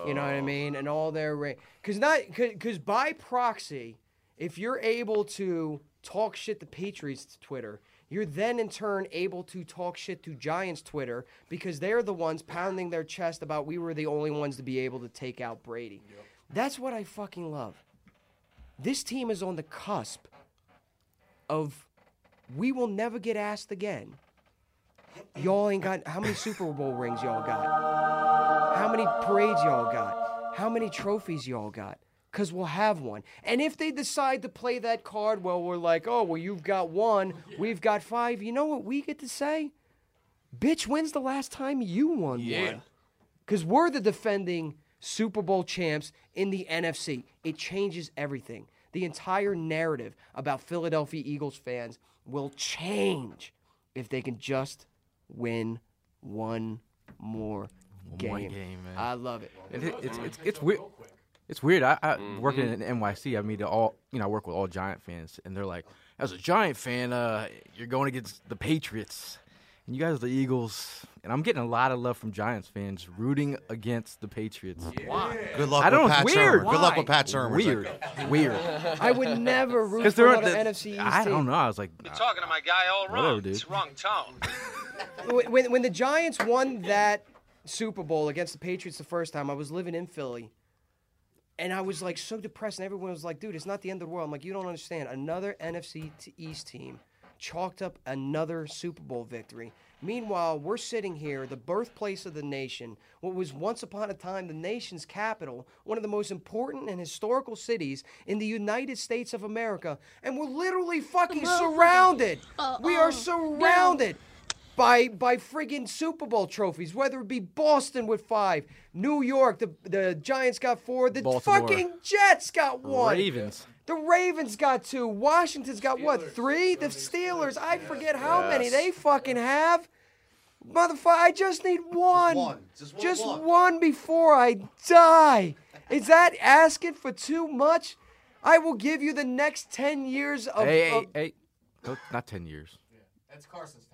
Speaker 5: You know what I oh. mean? And all their because not because by proxy, if you're able to talk shit to Patriots Twitter, you're then in turn able to talk shit to Giants Twitter because they're the ones pounding their chest about we were the only ones to be able to take out Brady. That's what I fucking love. This team is on the cusp of we will never get asked again. Y'all ain't got how many Super Bowl rings y'all got? How many parades y'all got? How many trophies y'all got? Cause we'll have one. And if they decide to play that card, well, we're like, oh, well, you've got one, we've got five. You know what we get to say? Bitch, when's the last time you won
Speaker 6: Yeah.
Speaker 5: one? Because we're the defending Super Bowl champs in the NFC. It changes everything. The entire narrative about Philadelphia Eagles fans will change if they can just win one more game.
Speaker 9: One game, man.
Speaker 5: I love it.
Speaker 9: And it, it's, it's it's weird. It's weird. I, I
Speaker 5: Mm-hmm.
Speaker 9: working in NYC. I meet all you know. I work with all Giant fans, and they're like, "As a Giant fan, uh, you're going against the Patriots, and you guys are the Eagles." And I'm getting a lot of love from Giants fans rooting against the Patriots. Why?
Speaker 7: Good luck
Speaker 9: I don't
Speaker 7: with
Speaker 9: know.
Speaker 7: Pat
Speaker 9: weird.
Speaker 7: Shurmur. Good luck with Pat Shurmur.
Speaker 9: Weird. Weird.
Speaker 5: I would never root
Speaker 9: Because
Speaker 5: for
Speaker 9: they're
Speaker 5: another
Speaker 9: the,
Speaker 5: NFC East
Speaker 9: I
Speaker 5: team.
Speaker 9: don't know. I was like,
Speaker 22: You're talking to my guy all wrong.
Speaker 9: Whatever, dude.
Speaker 22: It's wrong tone.
Speaker 5: when, when when the Giants won that Super Bowl against the Patriots the first time, I was living in Philly. And I was like so depressed, and everyone was like, dude, it's not the end of the world. I'm like, you don't understand. Another NFC t- East team chalked up another Super Bowl victory. Meanwhile, we're sitting here, the birthplace of the nation, what was once upon a time the nation's capital, one of the most important and historical cities in the United States of America, and we're literally fucking surrounded. We are surrounded by by friggin' Super Bowl trophies, whether it be Boston with five, New York, the the Giants got four, the
Speaker 9: Baltimore.
Speaker 5: fucking Jets got one.
Speaker 9: Ravens.
Speaker 5: The Ravens got two. Washington's got what? Three? The Steelers, I forget how many they fucking have. Motherfucker, I just need one.
Speaker 7: one. Just one more.
Speaker 5: one before I die. Is that asking for too much? I will give you the next 10 years of.
Speaker 9: hey,
Speaker 5: of-
Speaker 9: hey, hey, no, not ten years. Yeah.
Speaker 6: That's Carson's time.
Speaker 5: Th-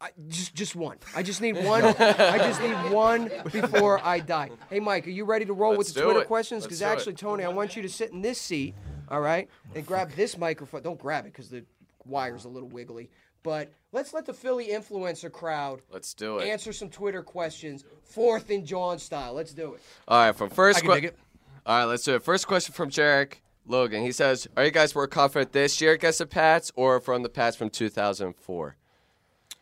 Speaker 5: I, just, just one. I just need one. I just need one before I die. Hey, Mike, are you ready to roll
Speaker 10: Let's
Speaker 5: with the Twitter
Speaker 10: it.
Speaker 5: questions? Because
Speaker 10: do it.
Speaker 5: actually, Tony, I want you to sit in this seat, all right, and grab this microphone. Don't grab it because the wire's a little wiggly. But let's let the Philly influencer crowd
Speaker 10: Let's do it.
Speaker 5: answer some Twitter questions, fourth and John style. Let's do it.
Speaker 10: All right, from first
Speaker 6: I can dig it.
Speaker 10: All right, let's do it. First question from Jarek Logan. He says, "Are you guys more confident this year against the Pats or from the Pats from 2004?"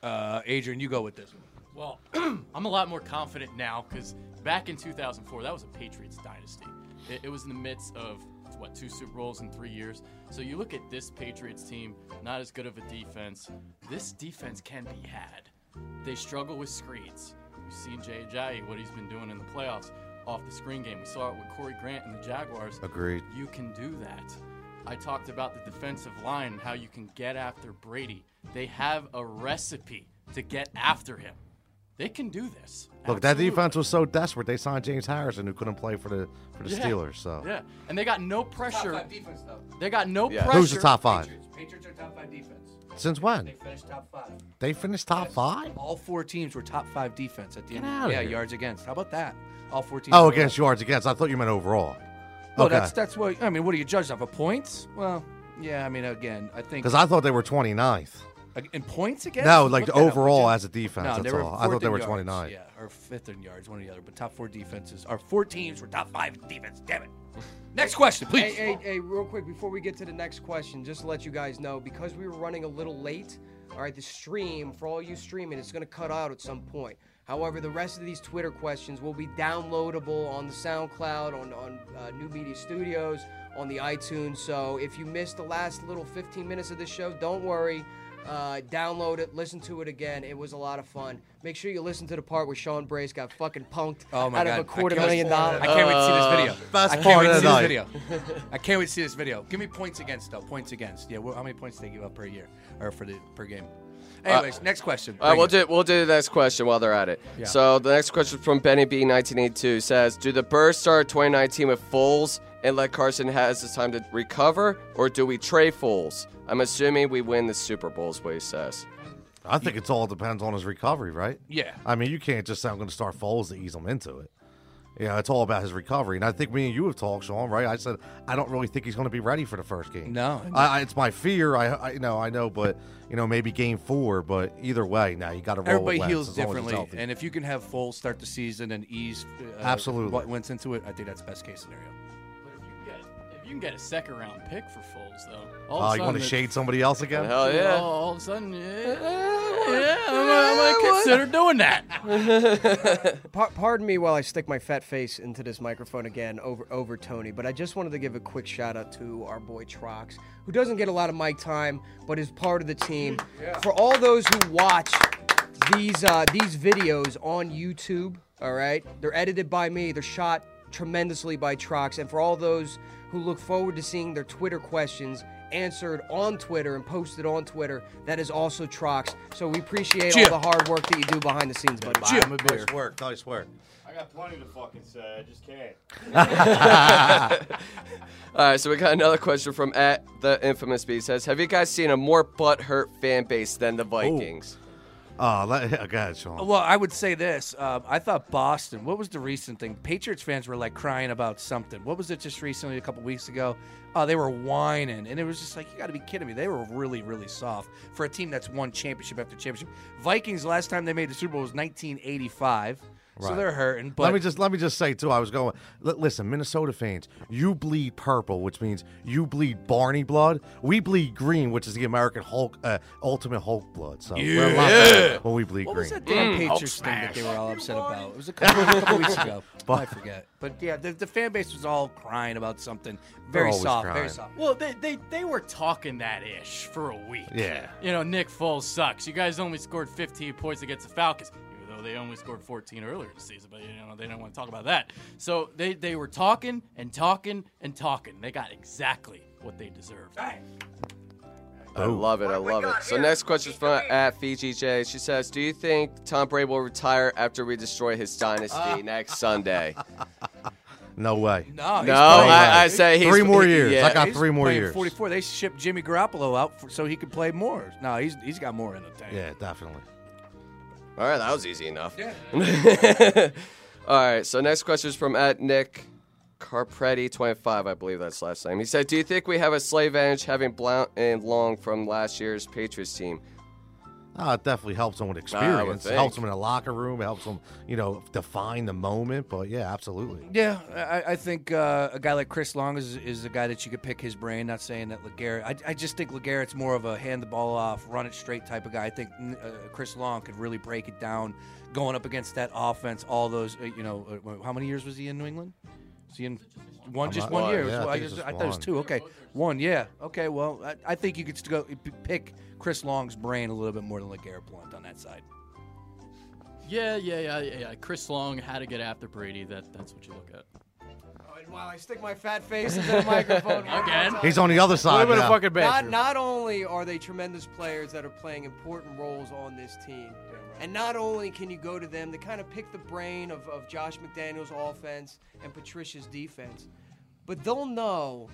Speaker 6: Uh, Adrian, you go with this one.
Speaker 8: Well, I'm a lot more confident now because back in 2004, that was a Patriots dynasty. It, it was in the midst of what two Super Bowls in three years. So you look at this Patriots team, not as good of a defense. This defense can be had. they struggle with screens. We've seen Jay Ajayi, what he's been doing in the playoffs off the screen game. We saw it with Corey Grant and the Jaguars.
Speaker 7: Agreed.
Speaker 8: You can do that. I talked about the defensive line and how you can get after Brady. They have a recipe to get after him. They can do this.
Speaker 7: Look, that defense was so desperate. They signed James Harrison, who couldn't play for the for the
Speaker 8: Yeah.
Speaker 7: Steelers. So
Speaker 8: Yeah, and they got no pressure.
Speaker 6: five defense, though.
Speaker 8: They got no
Speaker 7: Yeah.
Speaker 8: pressure.
Speaker 7: Who's the top five?
Speaker 6: Patriots. Patriots are top five defense.
Speaker 7: Since when?
Speaker 6: They finished top five.
Speaker 7: They finished top five.
Speaker 6: All four teams were top five defense at the
Speaker 7: Get
Speaker 6: end.
Speaker 7: outta
Speaker 6: yeah,
Speaker 7: here.
Speaker 6: yards against. How about that? All four teams.
Speaker 7: Oh,
Speaker 6: were
Speaker 7: against yards against. I thought you meant overall.
Speaker 6: Well,
Speaker 7: okay.
Speaker 6: that's that's what I mean. What do you judge off of points? Well, yeah. I mean, again, I think
Speaker 7: Because I thought they were 29th.
Speaker 6: Ag- in points again.
Speaker 7: No, like
Speaker 6: Look
Speaker 7: overall as a defense,
Speaker 6: No,
Speaker 7: that's all. I thought they were
Speaker 6: yards,
Speaker 7: 29.
Speaker 6: Yeah, or fifth in yards, one or the other. But top four defenses, our four teams were top five defense. Damn it. Next question, please.
Speaker 5: Hey, hey, hey, real quick before we get to the next question, just to let you guys know, because we were running a little late, all right, the stream, for all you streaming, it's going to cut out at some point. However, the rest of these Twitter questions will be downloadable on the SoundCloud, on, on uh, New Media Studios, on the iTunes. So if you missed the last little 15 minutes of this show, don't worry. Uh, download it, listen to it again. It was a lot of fun. Make sure you listen to the part where Sean Brace got fucking punked
Speaker 6: Oh my
Speaker 5: out
Speaker 6: god!
Speaker 5: of a quarter
Speaker 6: I can't-
Speaker 5: million dollars.
Speaker 6: I can't wait to see this video.
Speaker 7: Best
Speaker 6: I can't
Speaker 7: part
Speaker 6: wait to
Speaker 7: of
Speaker 6: see
Speaker 7: the
Speaker 6: this video. I can't wait to see this video. Give me points against though. Points against. Yeah. wh- How many points do they give up per year or for the per game? Anyways, next question.
Speaker 10: All right,
Speaker 6: Bring
Speaker 10: we'll
Speaker 6: it.
Speaker 10: do we'll do the next question while they're at it.
Speaker 6: Yeah.
Speaker 10: So the next question from Benny B 1982 says, "Do the Birds start 2019 with Foles and let Carson has the time to recover, or do we trade Foles? I'm assuming we win the Super Bowl." Is what he says.
Speaker 7: I think it's all depends on his recovery, right?
Speaker 6: Yeah.
Speaker 7: I mean, you can't just say I'm going to start Foles to ease him into it. Yeah, it's all about his recovery, and I think me and you have talked, Sean. Right? I said I don't really think he's going to be ready for the first game.
Speaker 6: No.
Speaker 7: I, I, it's my fear. I, I, you know, I know, but you know, maybe game four. But either way, now you got to roll.
Speaker 6: Everybody
Speaker 7: with Wentz
Speaker 6: heals
Speaker 7: as long as he's
Speaker 6: differently, and if you can have full start the season and ease uh,
Speaker 7: Absolutely.
Speaker 6: what went into it, I think that's best case scenario.
Speaker 8: If you can get a second round pick for Foles, though. all
Speaker 7: Oh,
Speaker 8: a
Speaker 7: you want to shade somebody else again?
Speaker 10: Hell yeah.
Speaker 8: All, all of a sudden, yeah, yeah I'm, gonna- I'm gonna consider doing that.
Speaker 5: Pa- pardon me while I stick my fat face into this microphone again over over Tony, but I just wanted to give a quick shout out to our boy Trox, who doesn't get a lot of mic time, but is part of the team. For all those who watch these uh, these videos on YouTube, all right, they're edited by me. They're shot tremendously by Trox, and for all those who look forward to seeing their Twitter questions answered on Twitter and posted on Twitter, that is also Trox. So we appreciate
Speaker 7: Jim.
Speaker 5: all the hard work that you do behind the scenes, buddy.
Speaker 7: Nice work. Nice work.
Speaker 23: I got plenty to fucking say. I just can't.
Speaker 10: All right, so we got another question from at the infamous B. Says, "Have you guys seen a more butthurt fan base than the Vikings?"
Speaker 7: Oh, let, go ahead, Sean.
Speaker 6: Well, I would say this. Um, I thought Boston. What was the recent thing? Patriots fans were like crying about something. What was it just recently, a couple weeks ago? Oh, they were whining, and it was just like you got to be kidding me. They were really, really soft for a team that's won championship after championship. Vikings last time they made the Super Bowl was 1985, so they're hurting. But
Speaker 7: let me just let me just say too. I was going. li- listen, Minnesota fans, you bleed purple, which means you bleed Barney blood. We bleed green, which is the American Hulk, uh, Ultimate Hulk blood. So we're a lot better when we bleed
Speaker 6: What
Speaker 7: green.
Speaker 6: was that damn Patriots thing that they were all upset about? It was a couple, a couple weeks ago. I forget. But yeah, the, the fan base was all crying about something. Very
Speaker 7: always
Speaker 6: soft, very soft.
Speaker 8: Well, they, they they were talking that ish for a week.
Speaker 7: Yeah.
Speaker 8: You know, Nick Foles sucks. You guys only scored 15 points against the Falcons, even though they only scored 14 earlier this season. But you know, they don't want to talk about that. So they they were talking and talking and talking. They got exactly what they deserved.
Speaker 10: I love it. I love it. So next question is from at Fiji J. She says, "Do you think Tom Brady will retire after we destroy his dynasty next Sunday?"
Speaker 7: No way.
Speaker 6: No,
Speaker 10: No. I- I say he's-
Speaker 7: three more years.
Speaker 10: yeah.
Speaker 7: I got
Speaker 6: He's
Speaker 7: three more years.
Speaker 6: 44. They shipped Jimmy Garoppolo out for, so he could play more. No, he's he's got more in the tank.
Speaker 7: Yeah, definitely.
Speaker 10: All right, that was easy enough. Yeah. All right, so next question is from at Nick Carpretti, 25, I believe that's last name. He said, "Do you think we have a slave advantage having Blount and Long from last year's Patriots team?"
Speaker 7: Uh, it definitely helps them with experience. It helps
Speaker 10: think.
Speaker 7: them in the locker room. It helps them, you know, define the moment. But yeah, absolutely.
Speaker 6: Yeah, I, I think uh, a guy like Chris Long is, is a guy that you could pick his brain. Not saying that LeGarrette. I, I just think LeGarrette's more of a hand the ball off, run it straight type of guy. I think uh, Chris Long could really break it down, going up against that offense. All those, uh, you know, uh, how many years was he in New England? Was he in one?
Speaker 7: I'm
Speaker 6: Just
Speaker 7: not-
Speaker 6: one year.
Speaker 7: yeah, I
Speaker 6: I,
Speaker 7: think it's
Speaker 6: just,
Speaker 7: just
Speaker 6: I thought it was
Speaker 7: one.
Speaker 6: two. Okay, one. Yeah. Okay. Well, I, I think you could still go p- pick Chris Long's brain a little bit more than LeGarrette Blount on that side.
Speaker 8: Yeah, yeah, yeah, yeah, yeah. Chris Long had to get after Brady. That that's what you look at.
Speaker 5: Oh, and while I stick my fat face into the microphone one more
Speaker 8: Again?
Speaker 5: time-
Speaker 7: He's on the other side now.
Speaker 5: Not, not only are they tremendous players that are playing important roles on this team, and not only can you go to them to kind of pick the brain of, of Josh McDaniels' offense and Patricia's defense, but they'll know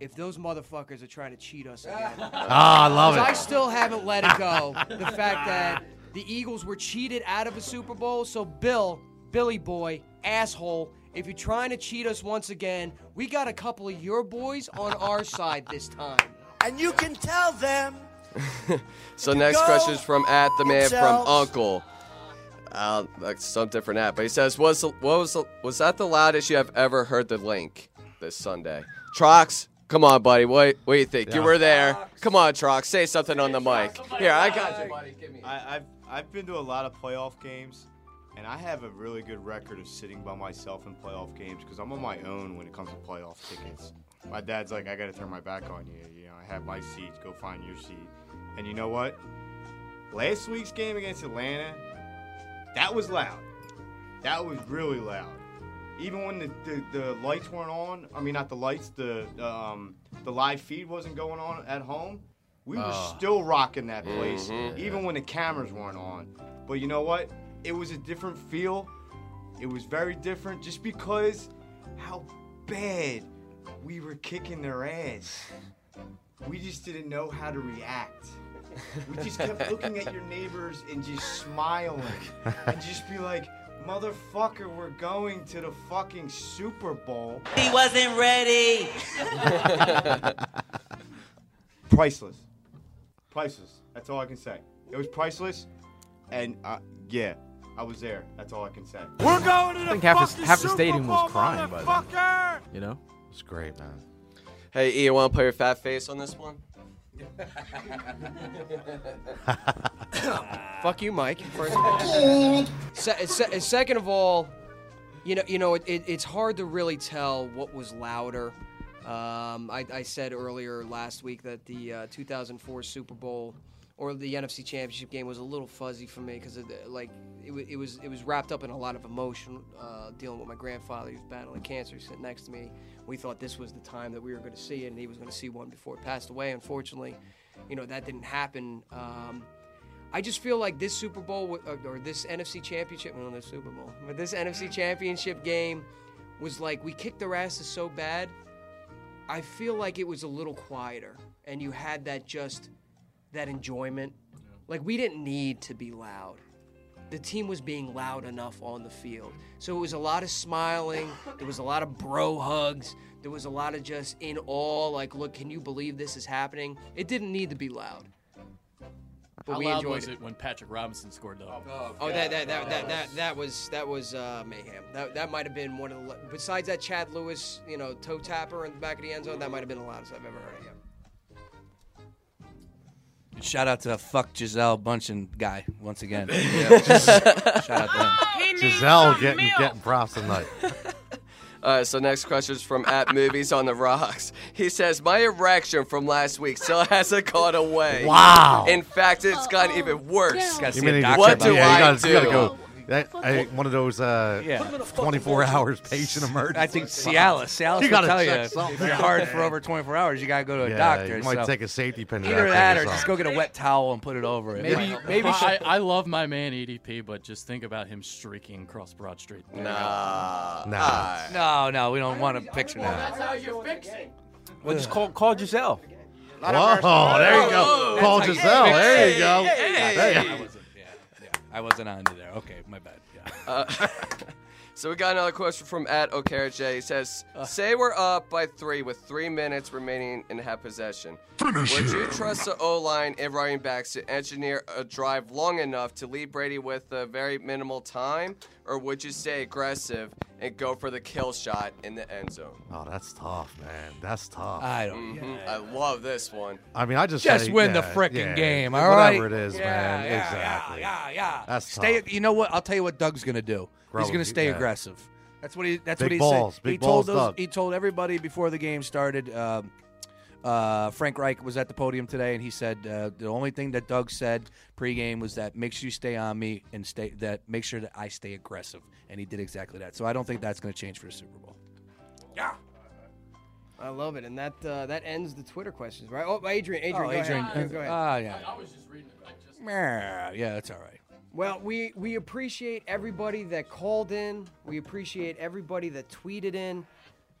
Speaker 5: if those motherfuckers are trying to cheat us again.
Speaker 7: Ah, I love
Speaker 5: 'Cause
Speaker 7: it.
Speaker 5: I still haven't let it go. the fact that the Eagles were cheated out of a Super Bowl. So, Bill, Billy boy, asshole, if you're trying to cheat us once again, we got a couple of your boys on our side this time.
Speaker 4: And you can tell them.
Speaker 10: So next
Speaker 4: Go
Speaker 10: question is from at the man from. Uncle. Uh, that's some different app, but he says, "Was what was was that the loudest you have ever heard the Linc this Sunday?" Trox, come on, buddy. What what do you think? You were there. Come on, Trox, say something on the mic. Here, I got you, buddy. Give me.
Speaker 18: I, I've I've been to a lot of playoff games, and I have a really good record of sitting by myself in playoff games because I'm on my own when it comes to playoff tickets. My dad's like, I got to turn my back on you. You know, I have my seat. Go find your seat. And you know what? Last week's game against Atlanta, that was loud. That was really loud. Even when the, the, the lights weren't on, I mean not the lights, the um, the live feed wasn't going on at home. We were
Speaker 10: Oh.
Speaker 18: still rocking that place,
Speaker 10: Mhm.
Speaker 18: even when the cameras weren't on. But you know what? It was a different feel. It was very different just because how bad we were kicking their ass. We just didn't know how to react. We just kept looking at your neighbors and just smiling and just be like, motherfucker, we're going to the fucking Super Bowl.
Speaker 4: He wasn't ready.
Speaker 18: priceless. Priceless. That's all I can say. It was priceless, and uh, yeah, I was there. That's all I can say.
Speaker 4: We're going to
Speaker 9: I
Speaker 4: the
Speaker 9: think half the,
Speaker 4: fucking
Speaker 9: half the
Speaker 4: Super
Speaker 9: stadium was
Speaker 4: Bowl,
Speaker 9: crying by then.
Speaker 4: motherfucker!
Speaker 9: You know?
Speaker 7: It's great, man.
Speaker 10: Hey, E, you want to put your fat face on this one?
Speaker 5: Fuck you, Mike. First of all. Se- se- second of all, you know, you know, it, it, it's hard to really tell what was louder. Um, I, I said earlier last week that the uh, 2004 Super Bowl or the NFC Championship game was a little fuzzy for me because like it, it was it was wrapped up in a lot of emotion. Uh, dealing with my grandfather, he was battling cancer, sitting next to me. We thought this was the time that we were going to see it, and he was going to see one before he passed away. Unfortunately, you know that didn't happen. Um, I just feel like this Super Bowl uh, or this NFC Championship, well, no Super Bowl, but this NFC Championship game was like we kicked their asses so bad. I feel like it was a little quieter, and you had that just that enjoyment. Like we didn't need to be loud. The team was being loud enough on the field. So it was a lot of smiling. There was a lot of bro hugs. There was a lot of just in awe, like, look, can you believe this is happening? It didn't need to be loud. But
Speaker 8: How
Speaker 5: we
Speaker 8: loud
Speaker 5: enjoyed
Speaker 8: was
Speaker 5: it.
Speaker 8: it when Patrick Robinson scored the?
Speaker 5: Oh, that that, that, that, that that was that was uh, mayhem. That that might have been one of the. Besides that Chad Lewis, you know, toe tapper in the back of the end zone, that might have been the loudest I've ever heard. Yeah.
Speaker 6: Shout out to the fuck Gisele Bündchen guy once again.
Speaker 10: Yeah.
Speaker 6: Shout out to him.
Speaker 7: Giselle getting getting props tonight.
Speaker 10: All right, so next question is from at Movies on the Rocks. He says, My erection from last week still hasn't gone away.
Speaker 7: Wow.
Speaker 10: In fact, it's gotten even worse.
Speaker 6: Gotta
Speaker 7: You
Speaker 6: see
Speaker 7: mean
Speaker 6: a doctor
Speaker 10: What
Speaker 6: about
Speaker 10: do
Speaker 7: yeah,
Speaker 6: that.
Speaker 10: I
Speaker 7: you gotta,
Speaker 10: do?
Speaker 7: You gotta go. That, I, one of those uh,
Speaker 6: Yeah.
Speaker 7: 24 hours patient emergency.
Speaker 6: I think Cialis. Cialis
Speaker 7: You
Speaker 6: will
Speaker 7: gotta
Speaker 6: tell you
Speaker 7: check
Speaker 6: if you're
Speaker 7: out,
Speaker 6: hard for over 24 hours, you gotta go to a
Speaker 7: Yeah,
Speaker 6: doctor.
Speaker 7: you might
Speaker 6: so
Speaker 7: take a safety pin to
Speaker 6: Either
Speaker 7: that
Speaker 6: that,
Speaker 7: thing
Speaker 6: or
Speaker 7: or
Speaker 6: just go get a wet towel and put it over it.
Speaker 8: Maybe,
Speaker 6: But-
Speaker 8: maybe I, I love my man EDP, but just think about him streaking across Broad Street.
Speaker 10: Nah.
Speaker 7: Nah.
Speaker 6: no, no, we don't want to picture that.
Speaker 8: how you fix it.
Speaker 9: Well, just call call Gisele.
Speaker 7: Whoa, there you go.
Speaker 10: Whoa.
Speaker 7: Call
Speaker 6: That's
Speaker 7: Gisele.
Speaker 6: fix
Speaker 7: There you go.
Speaker 10: Hey.
Speaker 7: There you go.
Speaker 6: I wasn't on there. Okay, my bad. Yeah.
Speaker 10: Uh, so we got another question from at Okarache. He says, "Say we're up by three with three minutes remaining and have possession. Would you trust the O line and running backs to engineer a drive long enough to lead Brady with a very minimal time, or would you stay aggressive and go for the kill shot in the end zone?"
Speaker 7: Oh, that's tough, man. That's tough.
Speaker 6: I don't.
Speaker 10: Mhm. I love this one.
Speaker 7: I mean, I just
Speaker 6: Just
Speaker 7: say,
Speaker 6: win the
Speaker 7: yeah,
Speaker 6: frickin'
Speaker 7: yeah,
Speaker 6: game, all right?
Speaker 7: Whatever it is,
Speaker 6: Yeah,
Speaker 7: man.
Speaker 6: yeah,
Speaker 7: exactly.
Speaker 6: Yeah, yeah, yeah.
Speaker 7: That's
Speaker 6: stay.
Speaker 7: tough.
Speaker 6: You know what? I'll tell you what Doug's gonna do.
Speaker 7: Grow-
Speaker 6: He's gonna stay
Speaker 7: yeah.
Speaker 6: aggressive. That's what he. That's
Speaker 7: Big
Speaker 6: what he
Speaker 7: balls,
Speaker 6: said.
Speaker 7: big
Speaker 6: he told
Speaker 7: balls, Doug.
Speaker 6: He told everybody before the game started. Um, Uh, Frank Reich was at the podium today, and he said uh, the only thing that Doug said pregame was that make sure you stay on me and stay that make sure that I stay aggressive, and he did exactly that. So I don't think that's going to change for the Super Bowl. Yeah.
Speaker 5: I love it, and that uh, that ends the Twitter questions, right? Oh, Adrian, Adrian,
Speaker 6: Oh,
Speaker 5: go
Speaker 6: Adrian,
Speaker 5: ahead.
Speaker 6: uh,
Speaker 5: Go ahead.
Speaker 6: ah, yeah.
Speaker 8: I was just reading it. I just.
Speaker 6: Yeah, yeah, that's all right.
Speaker 5: Well, we we appreciate everybody that called in. We appreciate everybody that tweeted in.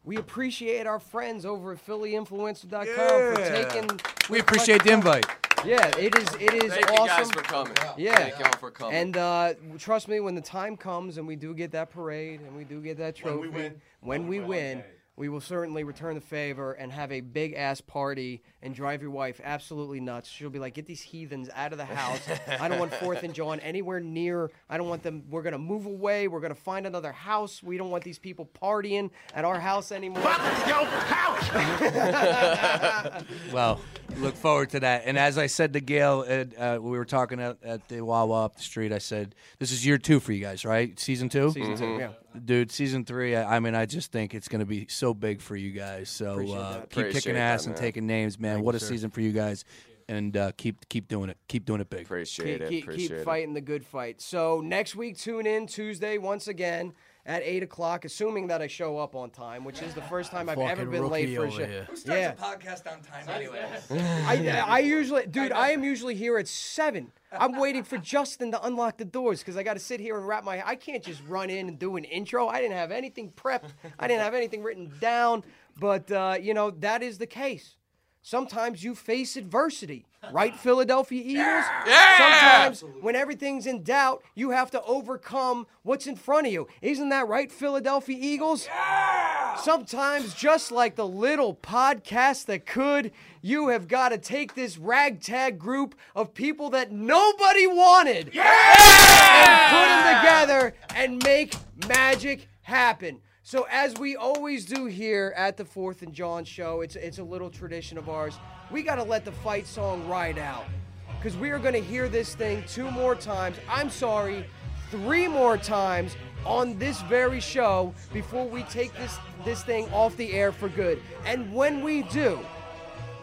Speaker 5: We appreciate our friends over at PhillyInfluencer.com for taking.
Speaker 6: We appreciate the invite.
Speaker 5: Yeah, it is. It is
Speaker 10: Thank
Speaker 5: awesome.
Speaker 10: you guys for coming.
Speaker 5: Yeah,
Speaker 10: Thank y'all for coming.
Speaker 5: And uh, trust me, when the time comes and we do get that parade and we do get that
Speaker 18: When
Speaker 5: trophy,
Speaker 18: we win.
Speaker 5: when we win, we will certainly return the favor and have a big ass party and drive your wife absolutely nuts. She'll be like, "Get these heathens out of the house! I don't want Fourth and John anywhere near. I don't want them. We're gonna move away. We're gonna find another house. We don't want these people partying at our house anymore." Fuck your house!
Speaker 6: Well, look forward to that. And as I said to Gail, uh, uh, we were talking at, at the Wawa up the street. I said, "This is year two for you guys, right? Season two,
Speaker 5: Season two, Mhm. yeah.
Speaker 6: Dude, season three. I, I mean, I just think it's going to be so big for you guys. So uh, keep
Speaker 10: Appreciate
Speaker 6: kicking
Speaker 10: that,
Speaker 6: ass and taking names, man.
Speaker 10: Thank
Speaker 6: what
Speaker 10: you,
Speaker 6: a
Speaker 10: sir.
Speaker 6: season for you guys, and uh, keep keep doing it. Keep doing it big.
Speaker 10: Appreciate
Speaker 5: keep,
Speaker 10: it.
Speaker 5: keep,
Speaker 10: Appreciate
Speaker 5: keep
Speaker 10: it.
Speaker 5: fighting the good fight. So next week, tune in Tuesday once again at eight o'clock, assuming that I show up on time, which is the first time I've ever been late for a show.
Speaker 9: here. Who
Speaker 5: Yeah, a
Speaker 6: podcast on time anyway?
Speaker 5: I, I usually, dude, I am usually here at seven. I'm waiting for Justin to unlock the doors because I got to sit here and wrap my. I can't just run in and do an intro. I didn't have anything prepped. I didn't have anything written down. But uh, you know that is the case. Sometimes you face adversity, right, Philadelphia Eagles?
Speaker 10: Yeah!
Speaker 5: Sometimes when everything's in doubt, you have to overcome what's in front of you. Isn't that right, Philadelphia Eagles? Yeah. Sometimes, just like the little podcast that could, you have got to take this ragtag group of people that nobody wanted yeah. and put them together and make magic happen. So, as we always do here at the Fourth and John Show, it's it's a little tradition of ours. We got to let the fight song ride out because we are going to hear this thing two more times. I'm sorry, three more times on this very show before we take this this thing off the air for good. And when we do,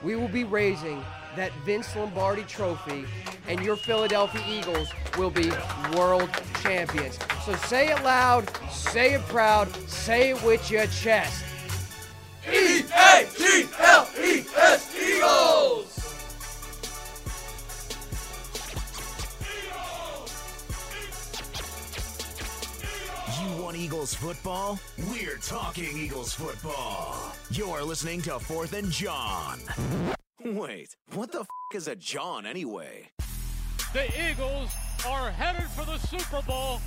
Speaker 5: we will be raising that Vince Lombardi trophy, and your Philadelphia Eagles will be world champions. So say it loud, say it proud, say it with your chest.
Speaker 10: E A G L E S Eagles.
Speaker 24: You want Eagles football? We're talking Eagles football. You're listening to Fourth and John. Wait, what the f- is a John anyway?
Speaker 3: The Eagles are headed for the Super Bowl.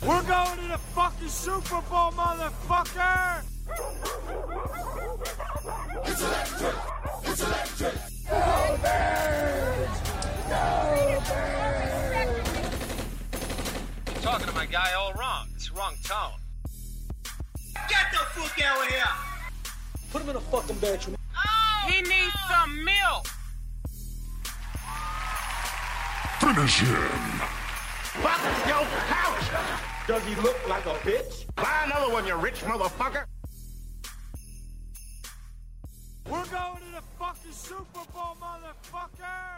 Speaker 3: We're going to the fucking Super Bowl, motherfucker! It's electric! It's electric! Go Birds! Go
Speaker 22: You're talking to my guy all wrong. It's wrong tone.
Speaker 3: Get the fuck out of here! Put him in a fucking bedroom. Oh, he needs some milk!
Speaker 24: Finish him.
Speaker 3: Fuck your couch! Does he look like a bitch? Buy another one, you rich motherfucker! We're going to the fucking Super Bowl, motherfucker!